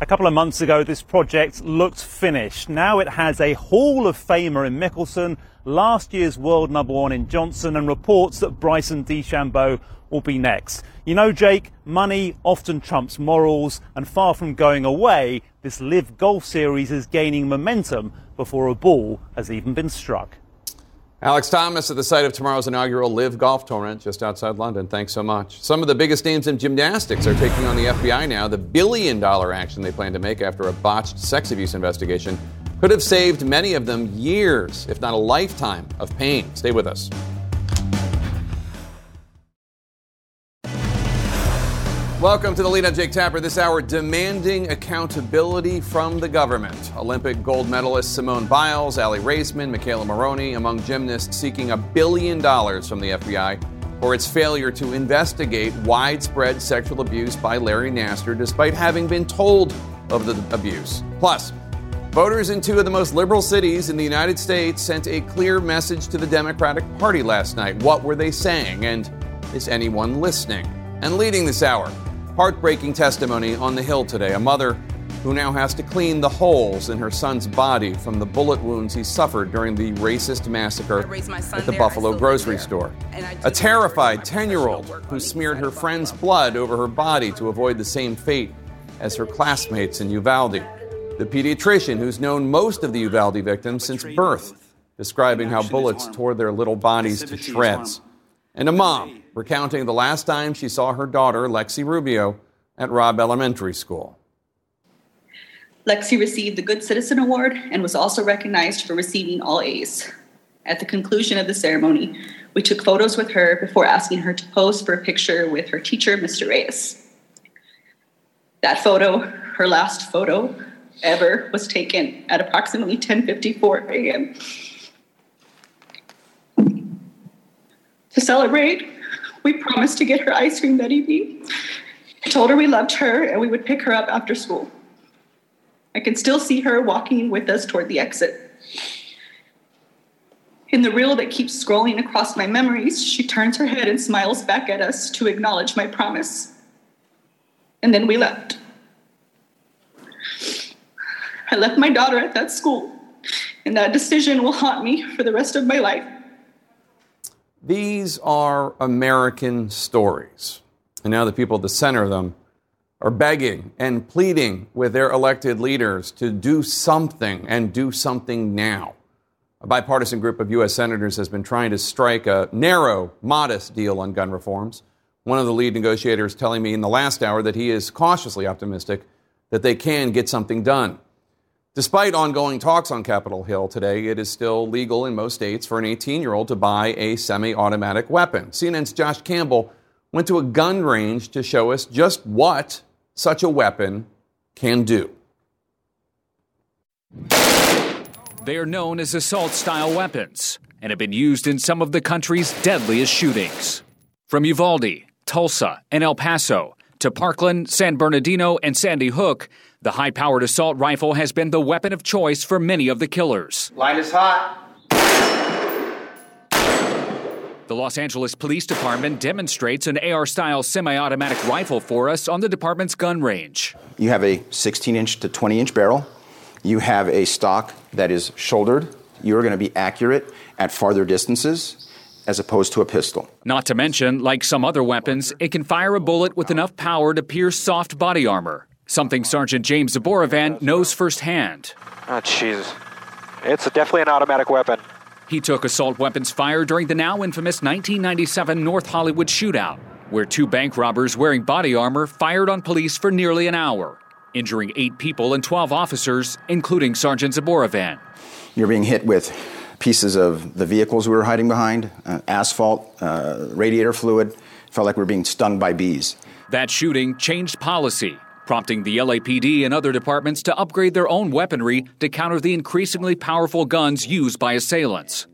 A couple of months ago, this project looked finished. Now it has a Hall of Famer in Mickelson, last year's world number one in Johnson, and reports that Bryson DeChambeau will be next. You know, Jake, money often trumps morals, and far from going away, this LIV Golf Series is gaining momentum before a ball has even been struck. Alex Thomas at the site of tomorrow's inaugural LIV Golf Tournament just outside London. Thanks so much. Some of the biggest names in gymnastics are taking on the FBI now. The billion dollar action they plan to make after a botched sex abuse investigation could have saved many of them years, if not a lifetime, of pain. Stay with us. Welcome to the lead. I'm Jake Tapper. This hour, demanding accountability from the government. Olympic gold medalist Simone Biles, Aly Raisman, McKayla Maroney, among gymnasts seeking a billion dollars from the FBI for its failure to investigate widespread sexual abuse by Larry Nassar, despite having been told of the abuse. Plus, voters in two of the most liberal cities in the United States sent a clear message to the Democratic Party last night. What were they saying? And is anyone listening? And leading this hour, Heartbreaking testimony on the Hill today. A mother who now has to clean the holes in her son's body from the bullet wounds he suffered during the racist massacre at the there, Buffalo grocery store. A terrified 10 year old who smeared her friend's blood over her body to avoid the same fate as her classmates in Uvalde. The pediatrician who's known most of the Uvalde victims since birth, describing how bullets tore their little bodies to shreds. And a mom recounting the last time she saw her daughter, Lexi Rubio, at Robb Elementary School. Lexi received the Good Citizen Award and was also recognized for receiving all A's. At the conclusion of the ceremony, we took photos with her before asking her to pose for a picture with her teacher, Mr. Reyes. That photo, her last photo ever, was taken at approximately 10:54 a.m. To celebrate, we promised to get her ice cream that evening. I told her we loved her and we would pick her up after school. I can still see her walking with us toward the exit. In the reel that keeps scrolling across my memories, she turns her head and smiles back at us to acknowledge my promise. And then we left. I left my daughter at that school, and that decision will haunt me for the rest of my life. These are American stories. And now the people at the center of them are begging and pleading with their elected leaders to do something and do something now. A bipartisan group of U.S. senators has been trying to strike a narrow, modest deal on gun reforms. One of the lead negotiators telling me in the last hour that he is cautiously optimistic that they can get something done. Despite ongoing talks on Capitol Hill today, it is still legal in most states for an 18 year old to buy a semi automatic weapon. CNN's Josh Campbell went to a gun range to show us just what such a weapon can do. They are known as assault style weapons and have been used in some of the country's deadliest shootings. From Uvalde, Tulsa, and El Paso to Parkland, San Bernardino, and Sandy Hook, The high powered assault rifle has been the weapon of choice for many of the killers. Line is hot. The Los Angeles Police Department demonstrates an AR style semi automatic rifle for us on the department's gun range. You have a 16 inch to 20 inch barrel. You have a stock that is shouldered. You're going to be accurate at farther distances as opposed to a pistol. Not to mention, like some other weapons, it can fire a bullet with enough power to pierce soft body armor, something Sergeant James Zboravan knows firsthand. Oh, Jesus. It's definitely an automatic weapon. He took assault weapons fire during the now infamous 1997 North Hollywood shootout, where two bank robbers wearing body armor fired on police for nearly an hour, injuring eight people and 12 officers, including Sergeant Zboravan. You're being hit with pieces of the vehicles we were hiding behind, uh, asphalt, uh, radiator fluid. Felt like we were being stung by bees. That shooting changed policy, prompting the LAPD and other departments to upgrade their own weaponry to counter the increasingly powerful guns used by assailants.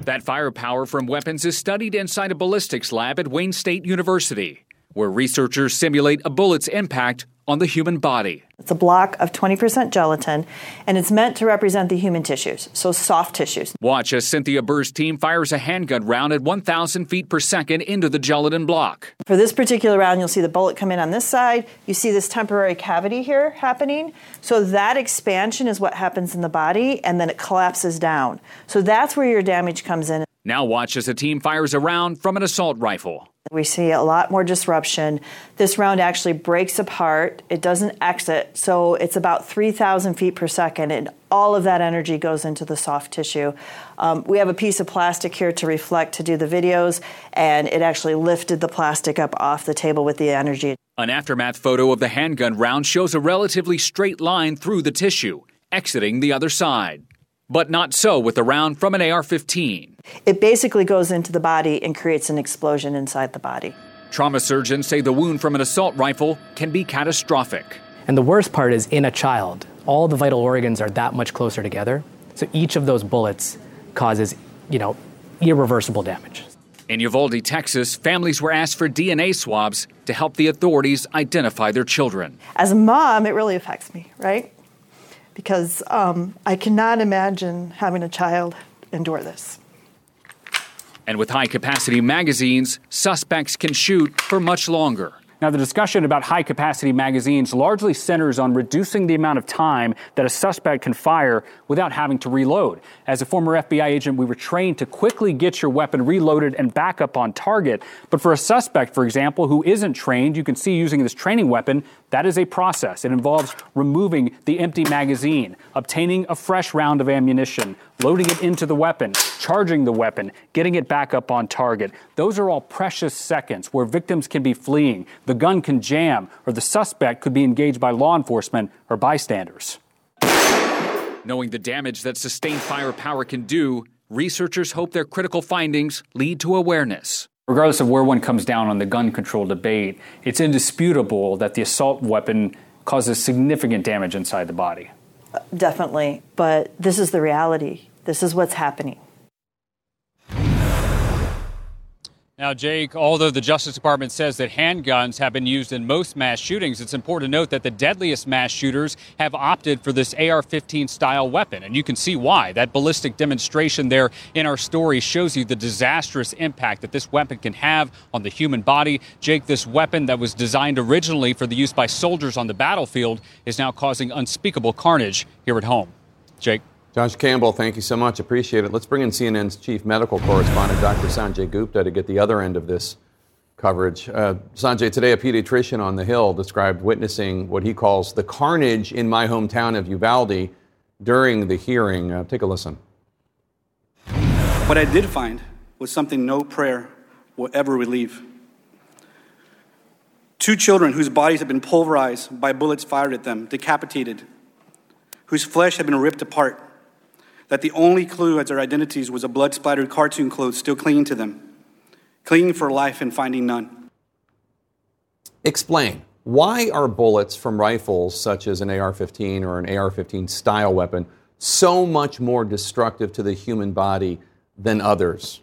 That firepower from weapons is studied inside a ballistics lab at Wayne State University, where researchers simulate a bullet's impact on the human body. It's a block of 20% gelatin, and it's meant to represent the human tissues, so soft tissues. Watch as Cynthia Bir's team fires a handgun round at 1,000 feet per second into the gelatin block. For this particular round, you'll see the bullet come in on this side. You see this temporary cavity here happening. So that expansion is what happens in the body, and then it collapses down. So that's where your damage comes in. Now watch as the team fires a round from an assault rifle. We see a lot more disruption. This round actually breaks apart. It doesn't exit, so it's about 3,000 feet per second, and all of that energy goes into the soft tissue. Um, we have a piece of plastic here to reflect to do the videos, and it actually lifted the plastic up off the table with the energy. An aftermath photo of the handgun round shows a relatively straight line through the tissue, exiting the other side. But not so with a round from an AR 15. It basically goes into the body and creates an explosion inside the body. Trauma surgeons say the wound from an assault rifle can be catastrophic. And the worst part is in a child, all the vital organs are that much closer together. So each of those bullets causes, you know, irreversible damage. In Uvalde, Texas, families were asked for DNA swabs to help the authorities identify their children. As a mom, it really affects me, right? Because um, I cannot imagine having a child endure this. And with high capacity magazines, suspects can shoot for much longer. Now, the discussion about high capacity magazines largely centers on reducing the amount of time that a suspect can fire without having to reload. As a former FBI agent, we were trained to quickly get your weapon reloaded and back up on target. But for a suspect, for example, who isn't trained, you can see using this training weapon, that is a process. It involves removing the empty magazine, obtaining a fresh round of ammunition, loading it into the weapon, charging the weapon, getting it back up on target. Those are all precious seconds where victims can be fleeing, the gun can jam, or the suspect could be engaged by law enforcement or bystanders. Knowing the damage that sustained firepower can do, researchers hope their critical findings lead to awareness. Regardless of where one comes down on the gun control debate, it's indisputable that the assault weapon causes significant damage inside the body. Definitely, but this is the reality. This is what's happening. Now, Jake, although the Justice Department says that handguns have been used in most mass shootings, it's important to note that the deadliest mass shooters have opted for this AR 15 style weapon. And you can see why. That ballistic demonstration there in our story shows you the disastrous impact that this weapon can have on the human body. Jake, this weapon that was designed originally for the use by soldiers on the battlefield is now causing unspeakable carnage here at home. Jake. Josh Campbell, thank you so much. Appreciate it. Let's bring in CNN's chief medical correspondent, Dr. Sanjay Gupta, to get the other end of this coverage. Uh, Sanjay, today a pediatrician on the Hill described witnessing what he calls the carnage in my hometown of Uvalde during the hearing. Uh, take a listen. What I did find was something no prayer will ever relieve. Two children whose bodies had been pulverized by bullets fired at them, decapitated, whose flesh had been ripped apart that the only clue as their identities was a blood splattered cartoon clothes still clinging to them, clinging for life and finding none. Explain. Why are bullets from rifles such as an AR 15 or an AR 15 style weapon so much more destructive to the human body than others?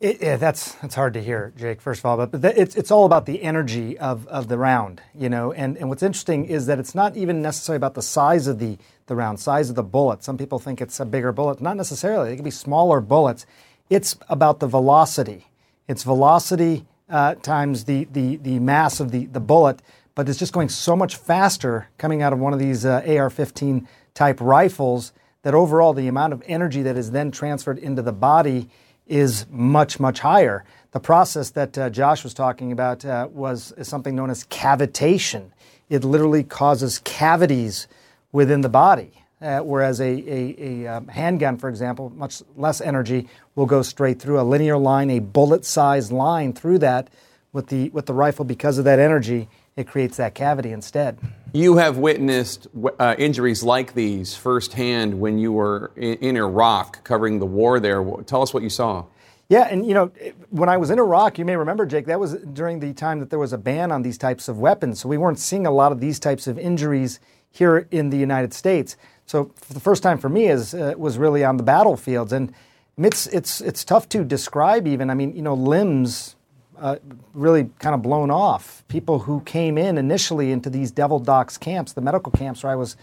It, yeah, that's that's hard to hear, Jake. First of all, but, but it's it's all about the energy of, of the round, you know. And and what's interesting is that it's not even necessarily about the size of the the round, size of the bullet. Some people think it's a bigger bullet. Not necessarily. They can be smaller bullets. It's about the velocity. It's velocity uh, times the, the the mass of the the bullet, but it's just going so much faster coming out of one of these uh, AR-15 type rifles that overall the amount of energy that is then transferred into the body is much, much higher. The process that uh, Josh was talking about uh, was something known as cavitation. It literally causes cavities within the body, uh, whereas a, a, a um, handgun, for example, much less energy, will go straight through a linear line, a bullet-sized line through that. With the with the rifle, because of that energy, it creates that cavity instead. You have witnessed uh, injuries like these firsthand when you were in, in, Iraq covering the war there. Tell us what you saw. Yeah, and you know, when I was in Iraq, you may remember, Jake, that was during the time that there was a ban on these types of weapons. So we weren't seeing a lot of these types of injuries here in the United States. So the first time for me is uh, was really on the battlefields, and it's it's it's tough to describe. Even I mean, you know, limbs uh, really kind of blown off. People who came in initially into these Devil Docs camps, the medical camps where I was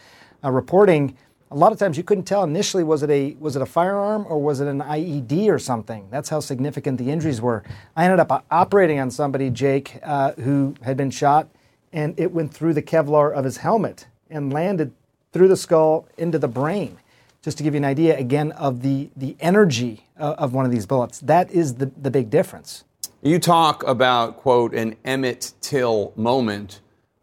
uh, reporting, a lot of times you couldn't tell initially was it a was it a firearm or was it an IED or something. That's how significant the injuries were. I ended up operating on somebody, Jake, uh, who had been shot, and it went through the Kevlar of his helmet and landed through the skull into the brain. Just to give you an idea again of the the energy uh, of one of these bullets, that is the the big difference. You talk about, quote, an Emmett Till moment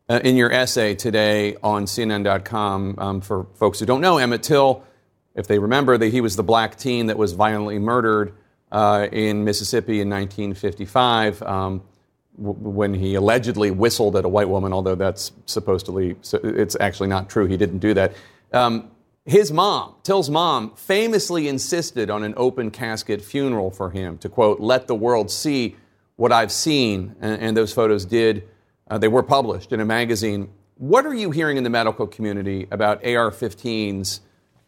uh, in your essay today on CNN.com. Um, for folks who don't know, Emmett Till, if they remember, that he was the black teen that was violently murdered uh, in Mississippi in 1955 um, when he allegedly whistled at a white woman, although that's supposedly, it's actually not true. He didn't do that. Um, his mom, Till's mom, famously insisted on an open casket funeral for him to, quote, let the world see what I've seen, and, and those photos did, uh, they were published in a magazine. What are you hearing in the medical community about AR 15s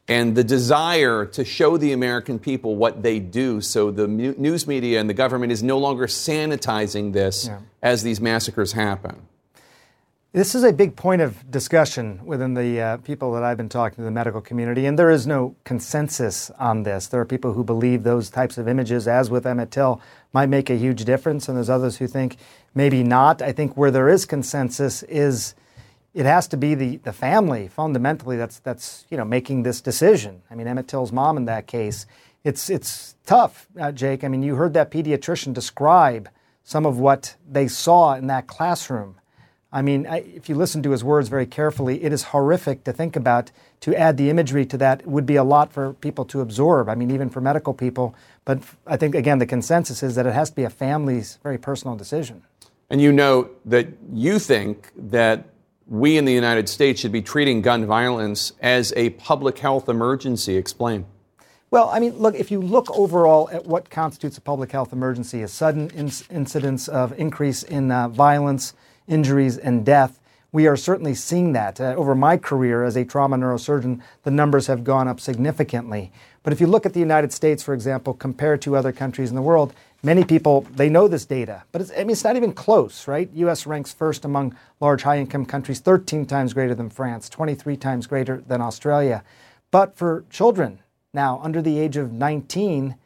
and the desire to show the American people what they do so the news media and the government is no longer sanitizing this yeah. as these massacres happen? This is a big point of discussion within the uh, people that I've been talking to the medical community, and there is no consensus on this. There are people who believe those types of images, as with Emmett Till, might make a huge difference, and there's others who think maybe not. I think where there is consensus is it has to be the, the family fundamentally that's that's you know making this decision. I mean, Emmett Till's mom in that case, it's it's tough, uh, Jake. I mean, you heard that pediatrician describe some of what they saw in that classroom I mean, I, if you listen to his words very carefully, it is horrific to think about. To add the imagery to that would be a lot for people to absorb. I mean, even for medical people. But I think, again, the consensus is that it has to be a family's very personal decision. And you note that you think that we in the United States should be treating gun violence as a public health emergency. Explain. Well, I mean, look, if you look overall at what constitutes a public health emergency, a sudden incidence of increase in uh, violence, injuries, and death. We are certainly seeing that. Uh, over my career as a trauma neurosurgeon, the numbers have gone up significantly. But if you look at the United States, for example, compared to other countries in the world, many people they know this data, but it's, I mean, it's not even close, right? U.S. ranks first among large high-income countries, 13 times greater than France, 23 times greater than Australia. But for children now under the age of 19,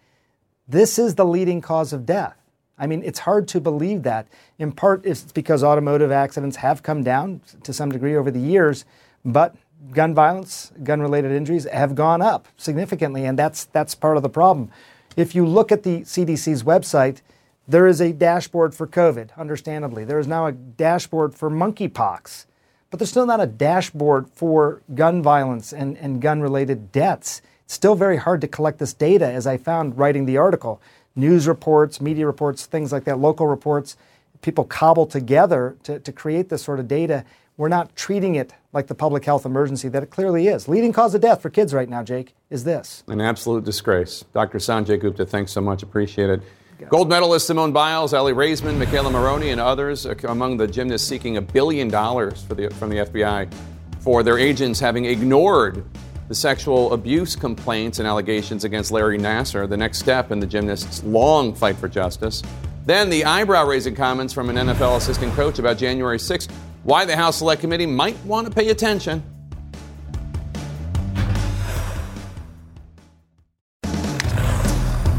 this is the leading cause of death. I mean, it's hard to believe that. In part, it's because automotive accidents have come down to some degree over the years, but gun violence, gun related injuries have gone up significantly, and that's, that's part of the problem. If you look at the CDC's website, there is a dashboard for COVID, understandably. There is now a dashboard for monkeypox, but there's still not a dashboard for gun violence and, and gun related deaths. It's still very hard to collect this data, as I found writing the article news reports, media reports, things like that, local reports. People cobble together to, to create this sort of data. We're not treating it like the public health emergency that it clearly is. Leading cause of death for kids right now, Jake, is this. An absolute disgrace. Dr. Sanjay Gupta, thanks so much. Appreciate it. Gold medalist Simone Biles, Aly Raisman, McKayla Maroney, and others among the gymnasts seeking a billion dollars the, from the FBI for their agents having ignored the sexual abuse complaints and allegations against Larry Nassar, the next step in the gymnast's long fight for justice. Then the eyebrow raising comments from an NFL assistant coach about January 6th, why the House Select Committee might want to pay attention.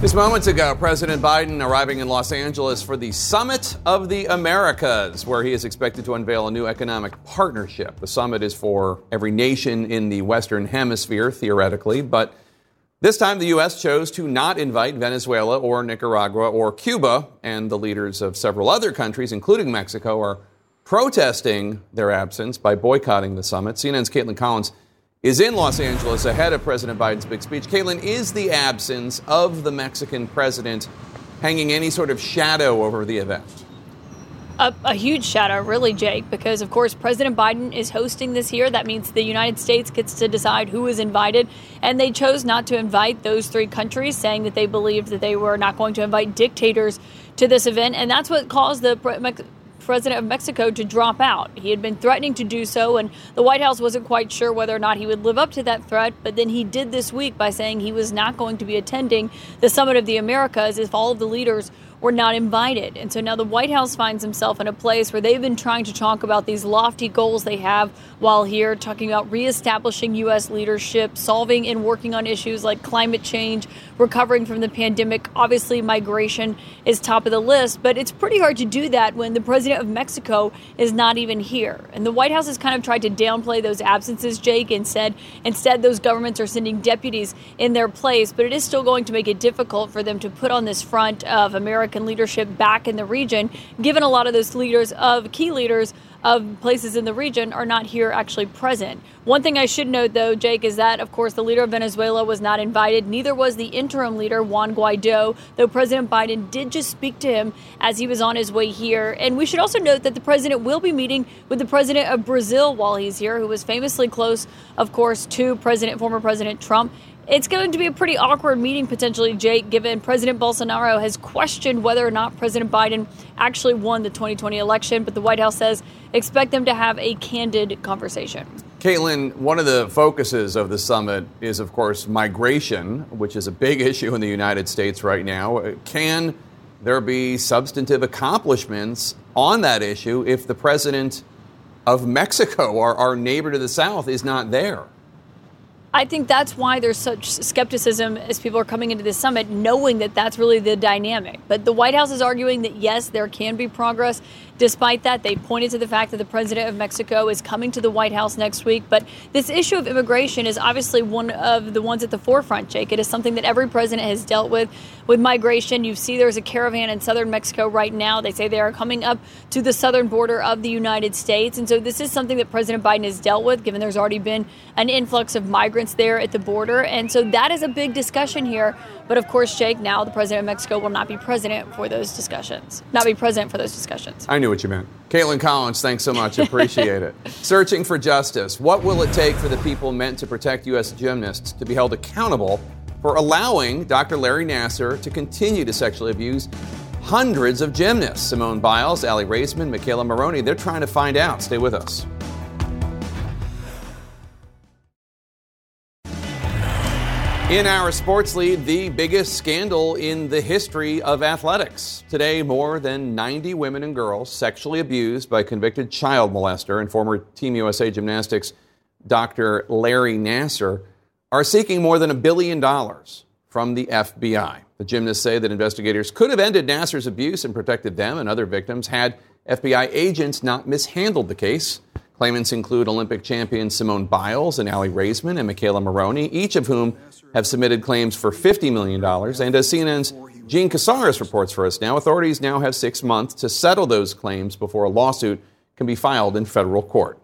Just moments ago, President Biden arriving in Los Angeles for the Summit of the Americas, where he is expected to unveil a new economic partnership. The summit is for every nation in the Western Hemisphere, theoretically, but this time the U.S. chose to not invite Venezuela or Nicaragua or Cuba, and the leaders of several other countries, including Mexico, are protesting their absence by boycotting the summit. CNN's Kaitlan Collins is in Los Angeles ahead of President Biden's big speech. Kaitlan, is the absence of the Mexican president hanging any sort of shadow over the event? A, a, huge shadow, really, Jake, because of course President Biden is hosting this here. That means the United States gets to decide who is invited, and they chose not to invite those three countries, saying that they believed that they were not going to invite dictators to this event, and that's what caused the president of Mexico to drop out. He had been threatening to do so, and the White House wasn't quite sure whether or not he would live up to that threat. But then he did this week by saying he was not going to be attending the Summit of the Americas if all of the leaders were not invited. And so now the White House finds himself in a place where they've been trying to talk about these lofty goals they have while here, talking about reestablishing U.S. leadership, solving and working on issues like climate change, recovering from the pandemic. Obviously, migration is top of the list, but it's pretty hard to do that when the president of Mexico is not even here. And the White House has kind of tried to downplay those absences, Jake, and said instead those governments are sending deputies in their place, but it is still going to make it difficult for them to put on this front of America American leadership back in the region, given a lot of those leaders of key leaders of places in the region are not here actually present. One thing I should note, though, Jake, is that, of course, the leader of Venezuela was not invited. Neither was the interim leader, Juan Guaido, though President Biden did just speak to him as he was on his way here. And we should also note that the president will be meeting with the president of Brazil while he's here, who was famously close, of course, to President, former President Trump. It's going to be a pretty awkward meeting potentially, Jake, given President Bolsonaro has questioned whether or not President Biden actually won the 2020 election, but the White House says expect them to have a candid conversation. Kaitlan, one of the focuses of the summit is, of course, migration, which is a big issue in the United States right now. Uh, can there be substantive accomplishments on that issue if the president of Mexico, our, our neighbor to the south, is not there? I think that's why there's such skepticism as people are coming into this summit, knowing that that's really the dynamic. But the White House is arguing that yes, there can be progress. Despite that, they pointed to the fact that the president of Mexico is coming to the White House next week. But this issue of immigration is obviously one of the ones at the forefront, Jake. It is something that every president has dealt with. With migration, you see there's a caravan in southern Mexico right now. They say they are coming up to the southern border of the United States. And so this is something that President Biden has dealt with, given there's already been an influx of migrants there at the border. And so that is a big discussion here. But of course, Jake, now the president of Mexico will not be president for those discussions, not be president for those discussions. I knew what you meant. Kaitlan Collins, thanks so much. Appreciate it. Searching for justice. What will it take for the people meant to protect U.S. gymnasts to be held accountable for allowing Dr. Larry Nassar to continue to sexually abuse hundreds of gymnasts? Simone Biles, Aly Raisman, McKayla Maroney, they're trying to find out. Stay with us. In our sports lead, the biggest scandal in the history of athletics. Today, more than 90 women and girls sexually abused by convicted child molester and former Team USA gymnastics Dr. Larry Nassar are seeking more than a billion dollars from the FBI. The gymnasts say that investigators could have ended Nassar's abuse and protected them and other victims had FBI agents not mishandled the case. Claimants include Olympic champions Simone Biles and Aly Raisman and McKayla Maroney, each of whom have submitted claims for $50 million. And as CNN's Jean Casarez reports for us now, authorities now have six months to settle those claims before a lawsuit can be filed in federal court.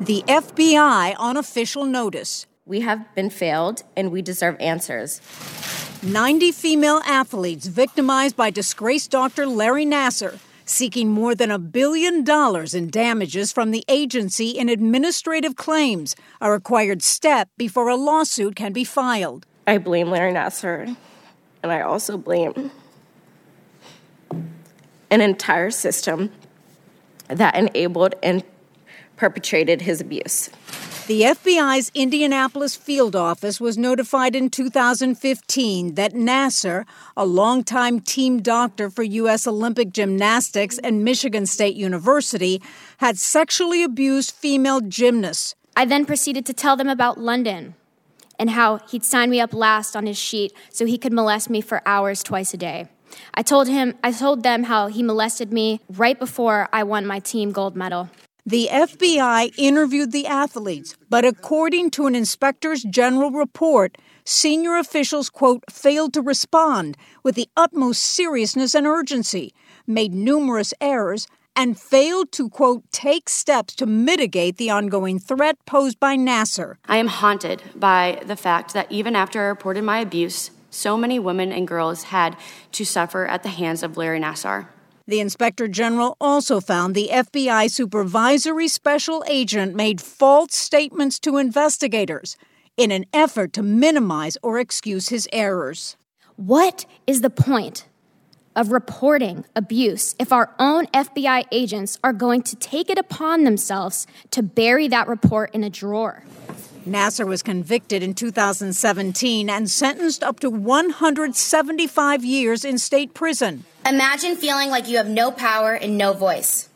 The FBI on official notice. We have been failed and we deserve answers. 90 female athletes victimized by disgraced Dr. Larry Nassar seeking more than a billion dollars in damages from the agency in administrative claims, a required step before a lawsuit can be filed. I blame Larry Nassar, and I also blame an entire system that enabled and perpetrated his abuse. The FBI's Indianapolis field office was notified in 2015 that Nassar, a longtime team doctor for U.S. Olympic Gymnastics and Michigan State University, had sexually abused female gymnasts. I then proceeded to tell them about London and how he'd signed me up last on his sheet so he could molest me for hours twice a day. I told him I told them how he molested me right before I won my team gold medal. The FBI interviewed the athletes, but according to an inspector's general report, senior officials, quote, failed to respond with the utmost seriousness and urgency, made numerous errors, and failed to, quote, take steps to mitigate the ongoing threat posed by Nassar. I am haunted by the fact that even after I reported my abuse, so many women and girls had to suffer at the hands of Larry Nassar. The inspector general also found the FBI supervisory special agent made false statements to investigators in an effort to minimize or excuse his errors. What is the point of reporting abuse if our own FBI agents are going to take it upon themselves to bury that report in a drawer? Nassar was convicted in 2017 and sentenced up to 175 years in state prison. Imagine feeling like you have no power and no voice.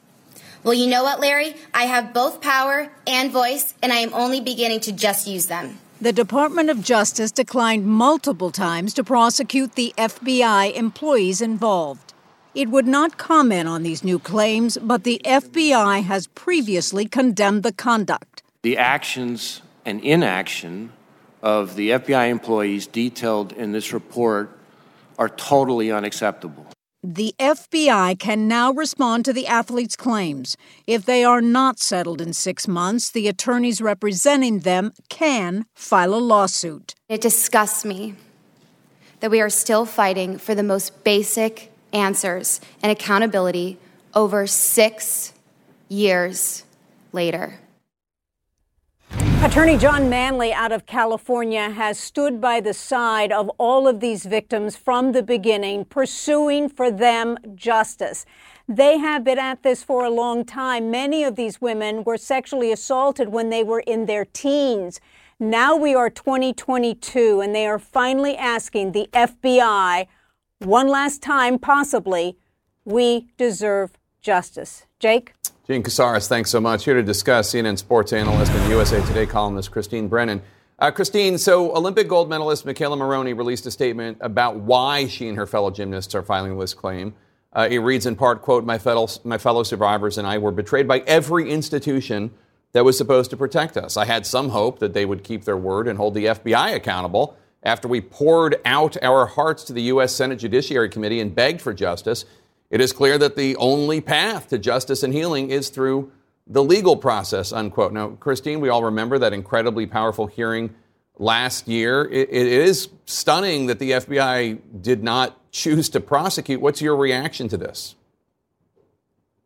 Well, you know what, Larry? I have both power and voice, and I am only beginning to just use them. The Department of Justice declined multiple times to prosecute the FBI employees involved. It would not comment on these new claims, but the FBI has previously condemned the conduct. The actions and inaction of the FBI employees detailed in this report are totally unacceptable. The FBI can now respond to the athletes' claims. If they are not settled in six months, the attorneys representing them can file a lawsuit. It disgusts me that we are still fighting for the most basic answers and accountability over six years later. Attorney John Manley out of California has stood by the side of all of these victims from the beginning, pursuing for them justice. They have been at this for a long time. Many of these women were sexually assaulted when they were in their teens. Now we are 2022, and they are finally asking the FBI, one last time possibly, we deserve justice. Jake? Jean Casarez, thanks so much. Here to discuss CNN sports analyst and USA Today columnist Christine Brennan. Uh, Christine, so Olympic gold medalist McKayla Maroney released a statement about why she and her fellow gymnasts are filing this claim. Uh, it reads in part, quote, my fellow, my fellow survivors and I were betrayed by every institution that was supposed to protect us. I had some hope that they would keep their word and hold the FBI accountable after we poured out our hearts to the U.S. Senate Judiciary Committee and begged for justice. It is clear that the only path to justice and healing is through the legal process, unquote. Now, Christine, we all remember that incredibly powerful hearing last year. it, it is stunning that the FBI did not choose to prosecute. What's your reaction to this?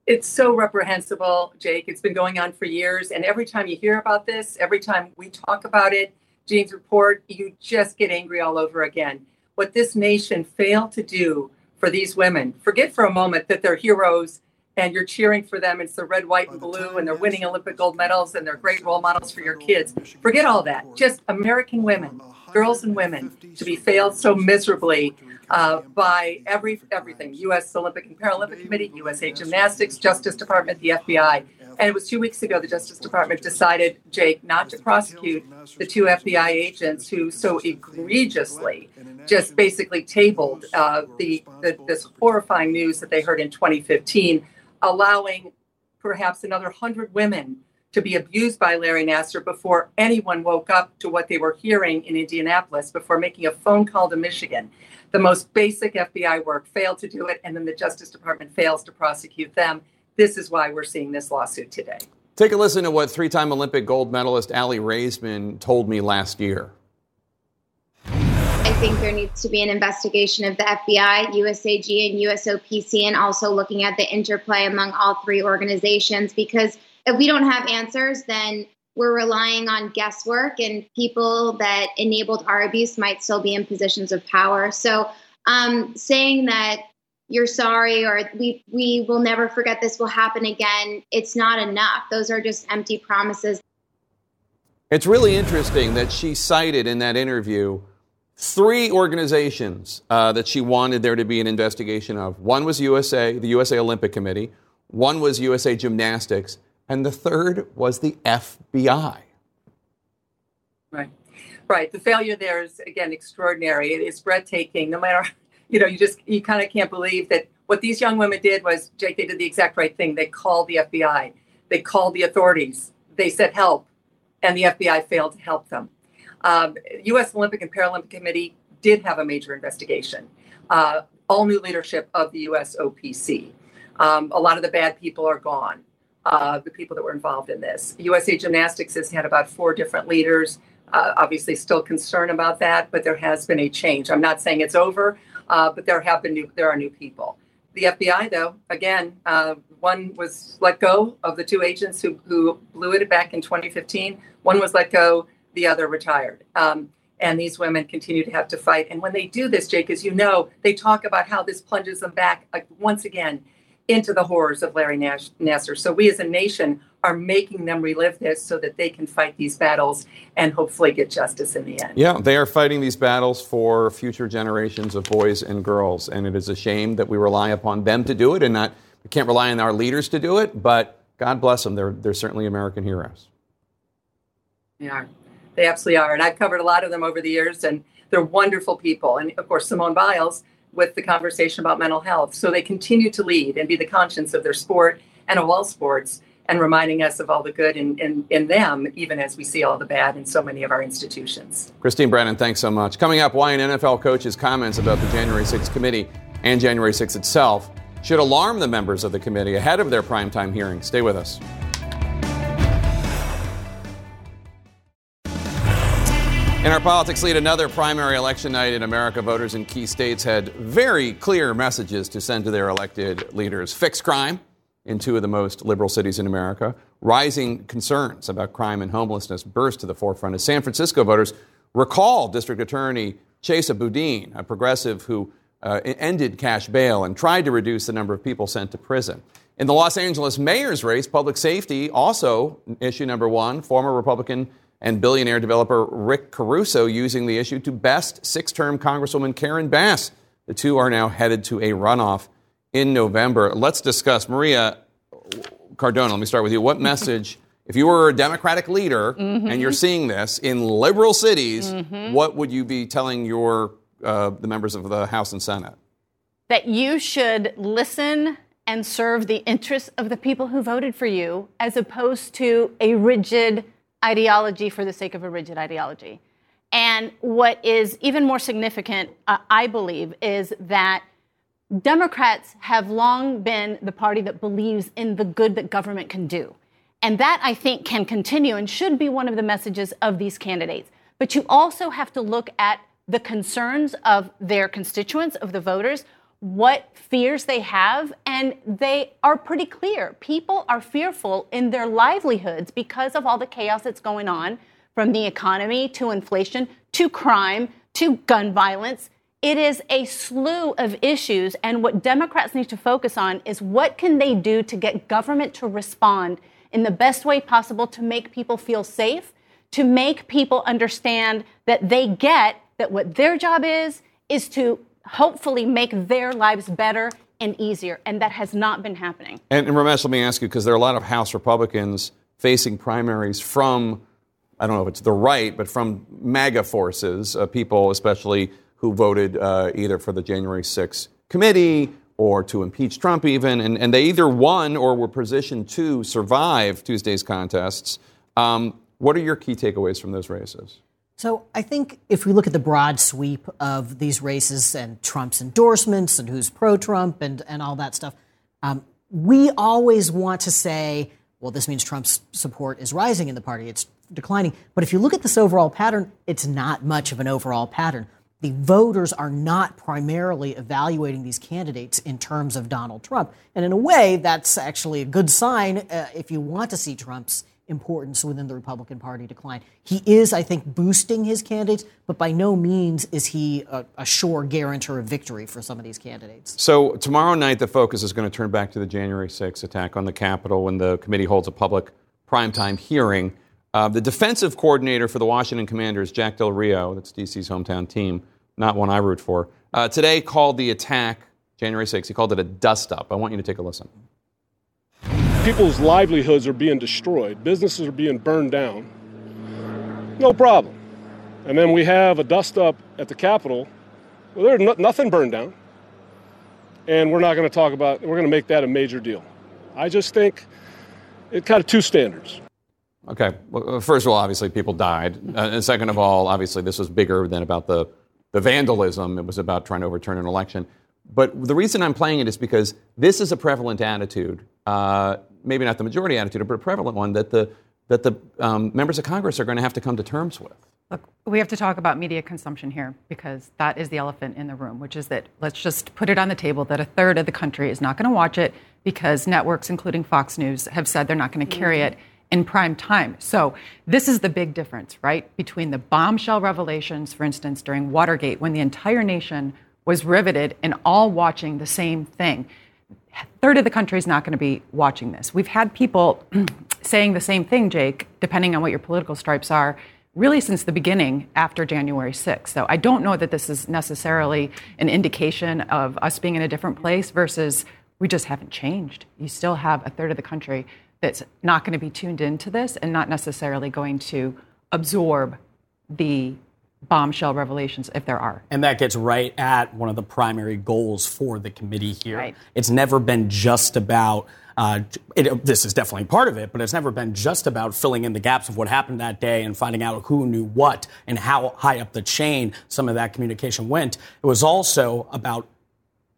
It's so reprehensible, Jake. It's been going on for years. And every time you hear about this, every time we talk about it, Jane's report, you just get angry all over again. What this nation failed to do for these women. Forget for a moment that they're heroes and you're cheering for them. It's the red, white, and blue, and they're winning Olympic gold medals and they're great role models for your kids. Forget all that. Just American women, girls and women, to be failed so miserably uh, by every everything U.S. Olympic and Paralympic Committee, USA Gymnastics, Justice Department, the FBI. And it was two weeks ago the Justice Department decided, Jake, not to prosecute the two FBI agents who so egregiously just basically tabled uh, the, the this horrifying news that they heard in 2015, allowing perhaps another hundred women to be abused by Larry Nassar before anyone woke up to what they were hearing in Indianapolis, before making a phone call to Michigan. The most basic FBI work failed to do it, and then the Justice Department fails to prosecute them. This is why we're seeing this lawsuit today. Take a listen to what three time Olympic gold medalist Aly Raisman told me last year. I think there needs to be an investigation of the FBI, USAG, and USOPC, and also looking at the interplay among all three organizations. Because if we don't have answers, then we're relying on guesswork, and people that enabled our abuse might still be in positions of power. So, um, saying that you're sorry or we we will never forget this will happen again, it's not enough. Those are just empty promises. It's really interesting that she cited in that interview three organizations uh, that she wanted there to be an investigation of. One was USA, the USA Olympic Committee. One was USA Gymnastics, and the third was the FBI. Right. Right. The failure there is again extraordinary. It is breathtaking. No matter, you know, you just you kind of can't believe that what these young women did was, Jake, they did the exact right thing. They called the FBI. They called the authorities. They said help, and the FBI failed to help them. Um, U.S. Olympic and Paralympic Committee did have a major investigation. Uh, all new leadership of the USOPC. Um, a lot of the bad people are gone. Uh, the people that were involved in this. USA Gymnastics has had about four different leaders. Uh, obviously, still concerned about that, but there has been a change. I'm not saying it's over, uh, but there have been new. There are new people. The FBI, though, again, uh, one was let go of the two agents who, who blew it back in 2015. One was let go, the other retired. Um, and these women continue to have to fight. And when they do this, Jake, as you know, they talk about how this plunges them back like, once again into the horrors of Larry Nash- Nassar. So we as a nation are making them relive this so that they can fight these battles and hopefully get justice in the end. Yeah, they are fighting these battles for future generations of boys and girls, and it is a shame that we rely upon them to do it and not we can't rely on our leaders to do it. But God bless them; they're they're certainly American heroes. They are. They absolutely are, and I've covered a lot of them over the years, and they're wonderful people. And of course, Simone Biles with the conversation about mental health. So they continue to lead and be the conscience of their sport and of all sports and reminding us of all the good in, in, in them, even as we see all the bad in so many of our institutions. Christine Brennan, thanks so much. Coming up, why an NFL coach's comments about the January 6th committee and January 6th itself should alarm the members of the committee ahead of their primetime hearing. Stay with us. In our politics lead, another primary election night in America, voters in key states had very clear messages to send to their elected leaders. Fix crime in two of the most liberal cities in America. Rising concerns about crime and homelessness burst to the forefront as San Francisco voters recall District Attorney Chesa Boudin, a progressive who uh, ended cash bail and tried to reduce the number of people sent to prison. In the Los Angeles mayor's race, public safety, also issue number one, former Republican and billionaire developer Rick Caruso using the issue to best six term Congresswoman Karen Bass. The two are now headed to a runoff in November. Let's discuss. Maria Cardona, let me start with you. What message, if you were a Democratic leader mm-hmm. and you're seeing this in liberal cities, mm-hmm. what would you be telling your uh, the members of the House and Senate? That you should listen and serve the interests of the people who voted for you, as opposed to a rigid ideology for the sake of a rigid ideology. And what is even more significant, uh, I believe, is that Democrats have long been the party that believes in the good that government can do. And that, I think, can continue and should be one of the messages of these candidates. But you also have to look at the concerns of their constituents, of the voters, what fears they have, and they are pretty clear. People are fearful in their livelihoods because of all the chaos that's going on from the economy to inflation to crime to gun violence. It is a slew of issues, and what Democrats need to focus on is what can they do to get government to respond in the best way possible to make people feel safe, to make people understand that they get that what their job is is to hopefully make their lives better and easier. And that has not been happening. And, and Ramesh, let me ask you, because there are a lot of House Republicans facing primaries from, I don't know if it's the right, but from MAGA forces, uh, people especially who voted uh, either for the January 6th committee or to impeach Trump, even. And, and they either won or were positioned to survive Tuesday's contests. Um, what are your key takeaways from those races? So I think if we look at the broad sweep of these races and Trump's endorsements and who's pro Trump and, and all that stuff, um, we always want to say, well, this means Trump's support is rising in the party, it's declining. But if you look at this overall pattern, it's not much of an overall pattern. The voters are not primarily evaluating these candidates in terms of Donald Trump. And in a way, that's actually a good sign uh, if you want to see Trump's importance within the Republican Party decline. He is, I think, boosting his candidates, but by no means is he a, a, sure guarantor of victory for some of these candidates. So tomorrow night, the focus is going to turn back to the January 6th attack on the Capitol when the committee holds a public primetime hearing. Uh, the defensive coordinator for the Washington Commanders, Jack Del Rio, that's DC's hometown team, not one I root for, uh, today called the attack, January 6th, he called it a dust up. I want you to take a listen. People's livelihoods are being destroyed, businesses are being burned down. No problem. And then we have a dust up at the Capitol. Well, there's no, nothing burned down. And we're not going to talk about, we're going to make that a major deal. I just think it kind of two standards. Okay. Well, first of all, obviously, people died. Uh, and second of all, obviously, this was bigger than about the, the vandalism. It was about trying to overturn an election. But the reason I'm playing it is because this is a prevalent attitude, uh, maybe not the majority attitude, but a prevalent one that the, that the um, members of Congress are going to have to come to terms with. Look, we have to talk about media consumption here because that is the elephant in the room, which is that let's just put it on the table that a third of the country is not going to watch it because networks, including Fox News, have said they're not going to carry it in prime time. So this is the big difference, right, between the bombshell revelations, for instance, during Watergate, when the entire nation was riveted and all watching the same thing. A third of the country is not going to be watching this. We've had people saying the same thing, Jake, depending on what your political stripes are, really since the beginning after January 6th. So I don't know that this is necessarily an indication of us being in a different place versus we just haven't changed. You still have a third of the country that's not going to be tuned into this and not necessarily going to absorb the bombshell revelations if there are. And that gets right at one of the primary goals for the committee here. Right. It's never been just about. Uh, it, this is definitely part of it, but it's never been just about filling in the gaps of what happened that day and finding out who knew what and how high up the chain some of that communication went. It was also about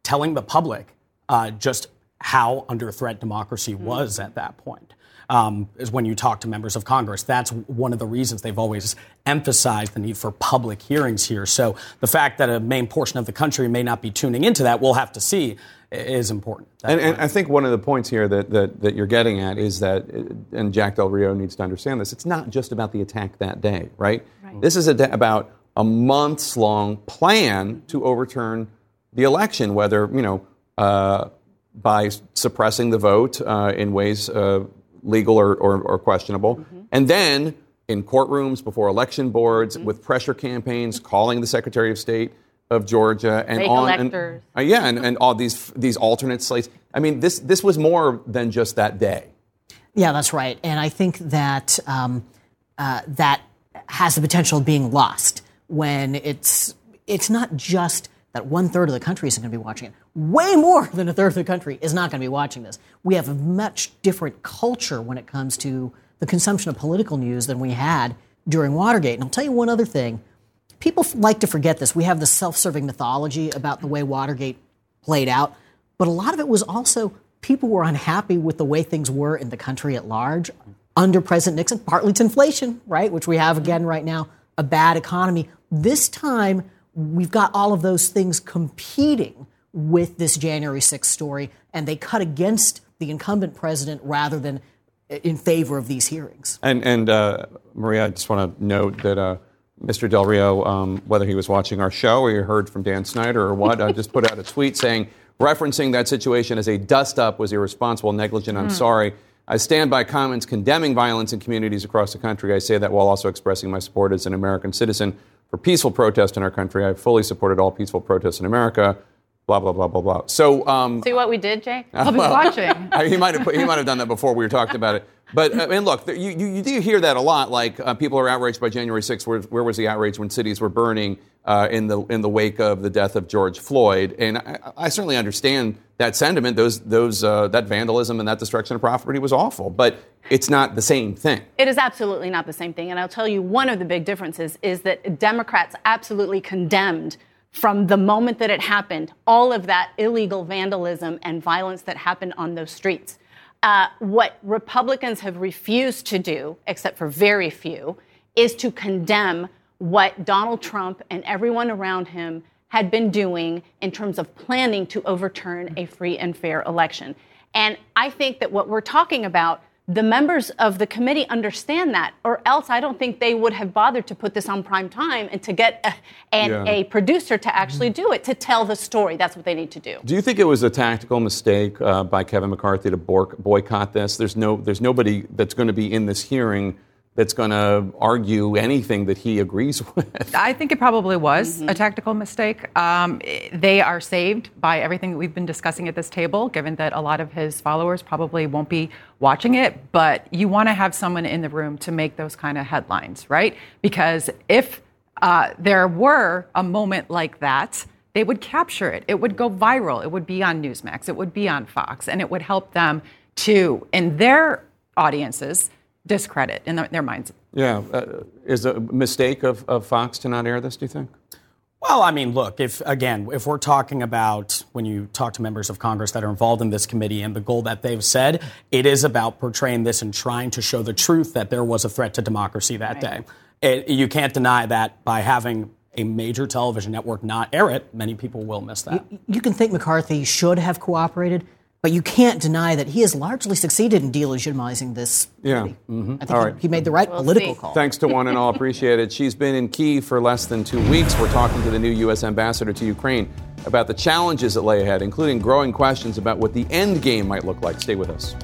telling the public uh, just how under threat democracy mm-hmm. was at that point um, is when you talk to members of Congress. That's one of the reasons they've always emphasized the need for public hearings here. So the fact that a main portion of the country may not be tuning into that, we'll have to see, is important. And, and, I think one of the points here that, that, that you're getting at is that, and Jack Del Rio needs to understand this, it's not just about the attack that day, right? right. This is a, about a months long plan to overturn the election, whether, you know, uh, by suppressing the vote uh, in ways uh, legal or, or, or questionable. Mm-hmm. And then in courtrooms before election boards mm-hmm. with pressure campaigns calling the Secretary of State of Georgia and Fake on electors. and uh, yeah and, and all these these alternate slates. I mean this this was more than just that day. Yeah, that's right. And I think that um, uh, that has the potential of being lost when it's it's not just that one third of the country isn't going to be watching it. Way more than a third of the country is not going to be watching this. We have a much different culture when it comes to the consumption of political news than we had during Watergate. And I'll tell you one other thing. People like to forget this. We have the self serving mythology about the way Watergate played out, but a lot of it was also people were unhappy with the way things were in the country at large under President Nixon. Partly it's inflation, right, which we have again right now, a bad economy. This time, we've got all of those things competing with this January 6th story, and they cut against the incumbent president rather than in favor of these hearings. And, and uh, Maria, I just want to note that uh, Mr. Del Rio, um, whether he was watching our show or you heard from Dan Snyder or what, I just put out a tweet saying, referencing that situation as a dust up was irresponsible, negligent. I'm mm. sorry. I stand by comments condemning violence in communities across the country. I say that while also expressing my support as an American citizen for peaceful protest in our country. I've fully supported all peaceful protests in America. Blah blah blah blah blah. So um, see what we did, Jay. I'll be well, watching. he might have he might have done that before we were talking about it. But I mean, look, you, you, you do hear that a lot. Like uh, people are outraged by January 6th. Where, where was the outrage when cities were burning uh, in the in the wake of the death of George Floyd? And I, I certainly understand that sentiment. Those those uh, that vandalism and that destruction of property was awful. But it's not the same thing. It is absolutely not the same thing. And I'll tell you one of the big differences is that Democrats absolutely condemned from the moment that it happened all of that illegal vandalism and violence that happened on those streets. Uh, what Republicans have refused to do, except for very few, is to condemn what Donald Trump and everyone around him had been doing in terms of planning to overturn a free and fair election. And I think that what we're talking about the members of the committee understand that, or else I don't think they would have bothered to put this on prime time and to get a, yeah. a producer to actually do it, to tell the story. That's what they need to do. Do you think it was a tactical mistake uh, by Kevin McCarthy to boycott this? There's no, there's nobody that's going to be in this hearing that's going to argue anything that he agrees with. I think it probably was mm-hmm. a tactical mistake. Um, they are saved by everything that we've been discussing at this table, given that a lot of his followers probably won't be watching it. But you want to have someone in the room to make those kind of headlines, right? Because if uh, there were a moment like that, they would capture it. It would go viral. It would be on Newsmax. It would be on Fox, and it would help them to, in their audiences, discredit in their minds. Yeah. Uh, is a mistake of, of Fox to not air this, do you think? Well, I mean, look, if again, if we're talking about when you talk to members of Congress that are involved in this committee and the goal that they've said, it is about portraying this and trying to show the truth that there was a threat to democracy that right. day. It, you can't deny that by having a major television network not air it, many people will miss that. You, you can think McCarthy should have cooperated. But you can't deny that he has largely succeeded in delegitimizing this. Yeah. Mm-hmm. I think all he, right. he made the right we'll political see. call. Thanks to one and all. Appreciate it. She's been in Kiev for less than two weeks. We're talking to the new U.S. ambassador to Ukraine about the challenges that lay ahead, including growing questions about what the end game might look like. Stay with us.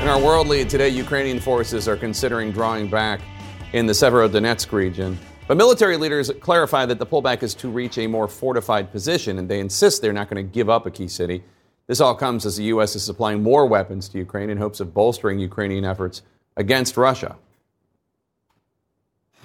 In our world lead today, Ukrainian forces are considering drawing back in the Severodonetsk region. But military leaders clarify that the pullback is to reach a more fortified position, and they insist they're not going to give up a key city. This all comes as the U.S. is supplying more weapons to Ukraine in hopes of bolstering Ukrainian efforts against Russia.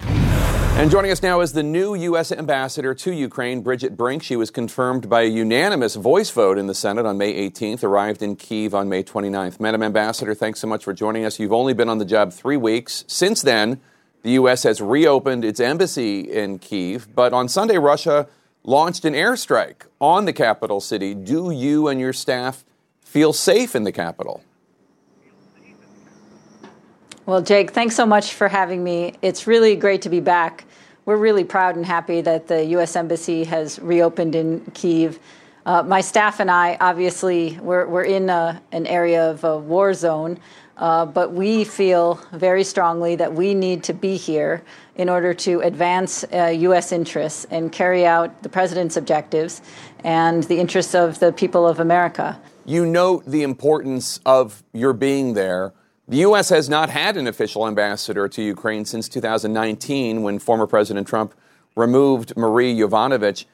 And joining us now is the new U.S. ambassador to Ukraine, Bridget Brink. She was confirmed by a unanimous voice vote in the Senate on May 18th, arrived in Kiev on May 29th. Madam Ambassador, thanks so much for joining us. You've only been on the job three weeks. Since then, the U.S. has reopened its embassy in Kiev, but on Sunday, Russia launched an airstrike on the capital city. Do you and your staff feel safe in the capital? Well, Jake, thanks so much for having me. It's really great to be back. We're really proud and happy that the U.S. Embassy has reopened in Kiev. Uh, my staff and I, obviously, we're, we're in a, an area of a war zone. Uh, but we feel very strongly that we need to be here in order to advance uh, U.S. interests and carry out the president's objectives and the interests of the people of America. You note the importance of your being there. The U.S. has not had an official ambassador to Ukraine since 2019 when former President Trump removed Marie Yovanovitch.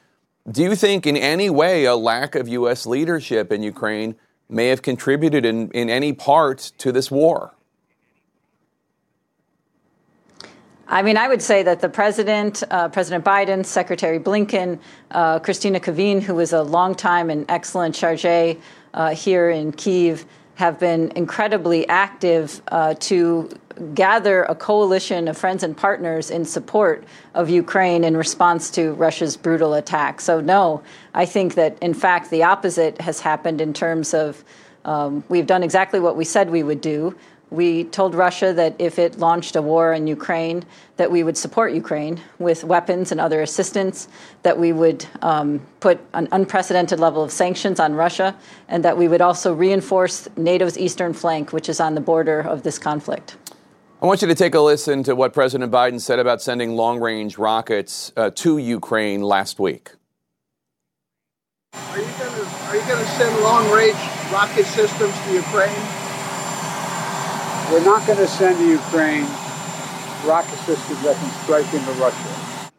Do you think, in any way, a lack of U.S. leadership in Ukraine may have contributed in, in any part to this war? I mean, I would say that the president, uh, President Biden, Secretary Blinken, uh, Kristina Kvien, who was a longtime and excellent charge uh, here in Kiev, have been incredibly active uh, to gather a coalition of friends and partners in support of Ukraine in response to Russia's brutal attack. So, no, I think that in fact the opposite has happened in terms of um, we've done exactly what we said we would do. We told Russia that if it launched a war in Ukraine, that we would support Ukraine with weapons and other assistance, that we would um, put an unprecedented level of sanctions on Russia, and that we would also reinforce NATO's eastern flank, which is on the border of this conflict. I want you to take a listen to what President Biden said about sending long range rockets uh, to Ukraine last week. Are you going to send long range rocket systems to Ukraine? We're not going to send to Ukraine rocket systems that can strike into Russia.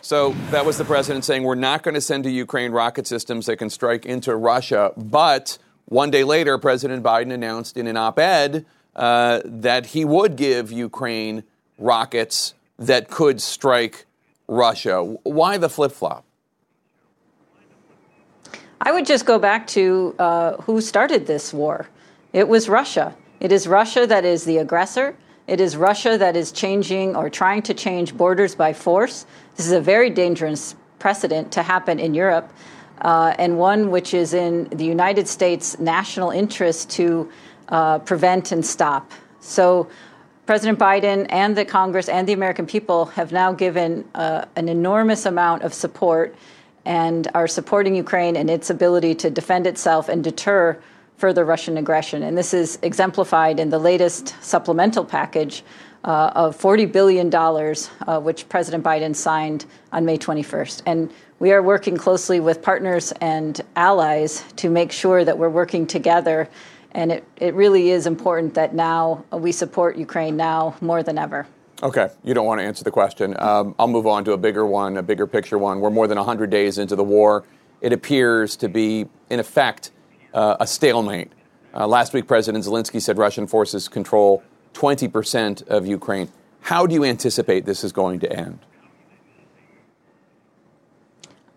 So that was the president saying we're not going to send to Ukraine rocket systems that can strike into Russia. But one day later, President Biden announced in an op ed uh, that he would give Ukraine rockets that could strike Russia. Why the flip flop? I would just go back to uh, who started this war. It was Russia. It is Russia that is the aggressor. It is Russia that is changing or trying to change borders by force. This is a very dangerous precedent to happen in Europe, uh, and one which is in the United States' national interest to uh, prevent and stop. So, President Biden and the Congress and the American people have now given uh, an enormous amount of support and are supporting Ukraine and its ability to defend itself and deter further Russian aggression. And this is exemplified in the latest supplemental package uh, of $40 billion, uh, which President Biden signed on May 21st. And we are working closely with partners and allies to make sure that we're working together And it, it really is important that now we support Ukraine now more than ever. Okay, you don't want to answer the question. Um, I'll move on to a bigger one, a bigger picture one. We're more than 100 days into the war. It appears to be, in effect, uh, a stalemate. Uh, last week, President Zelensky said Russian forces control 20% of Ukraine. How do you anticipate this is going to end?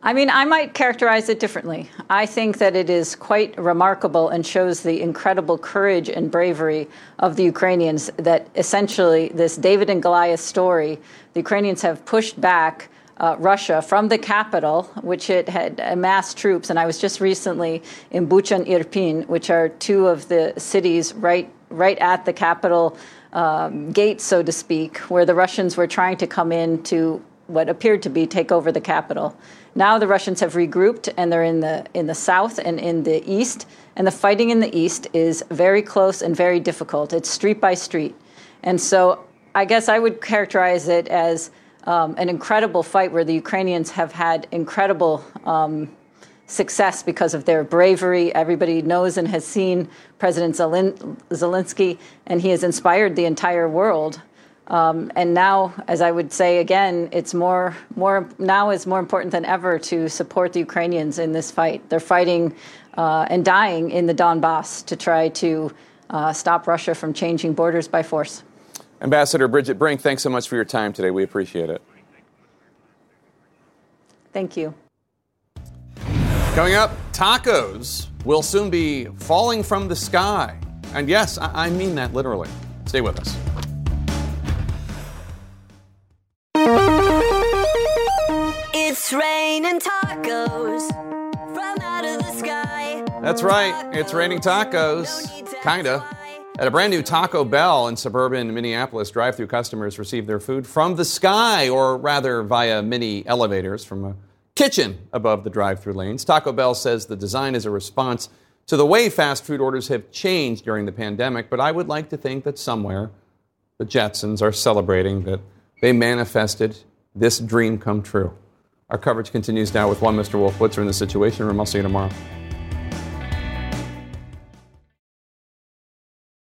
I mean, I might characterize it differently. I think that it is quite remarkable and shows the incredible courage and bravery of the Ukrainians that essentially this David and Goliath story, the Ukrainians have pushed back uh, Russia from the capital, which it had amassed troops. And I was just recently in Bucha and Irpin, which are two of the cities right, right at the capital um, gate, so to speak, where the Russians were trying to come in to what appeared to be take over the capital. Now the Russians have regrouped and they're in the in the south and in the east, and the fighting in the east is very close and very difficult. It's street by street, and so I guess I would characterize it as um, an incredible fight where the Ukrainians have had incredible. Um, success because of their bravery. Everybody knows and has seen President Zelensky, and he has inspired the entire world. Um, and now, as I would say again, it's more, more now is more important than ever to support the Ukrainians in this fight. They're fighting uh, and dying in the Donbass to try to uh, stop Russia from changing borders by force. Ambassador Bridget Brink, thanks so much for your time today. We appreciate it. Thank you. Coming up, tacos will soon be falling from the sky. And yes, I mean that literally. Stay with us. It's raining tacos from out of the sky. That's right. It's raining tacos. Kinda. At a brand new Taco Bell in suburban Minneapolis, drive through customers receive their food from the sky, or rather via mini elevators from a kitchen above the drive through lanes. Taco Bell says the design is a response to the way fast food orders have changed during the pandemic, but I would like to think that somewhere the Jetsons are celebrating that they manifested this dream come true. Our coverage continues now with one Mr. Wolf Blitzer in the Situation Room. I'll see you tomorrow.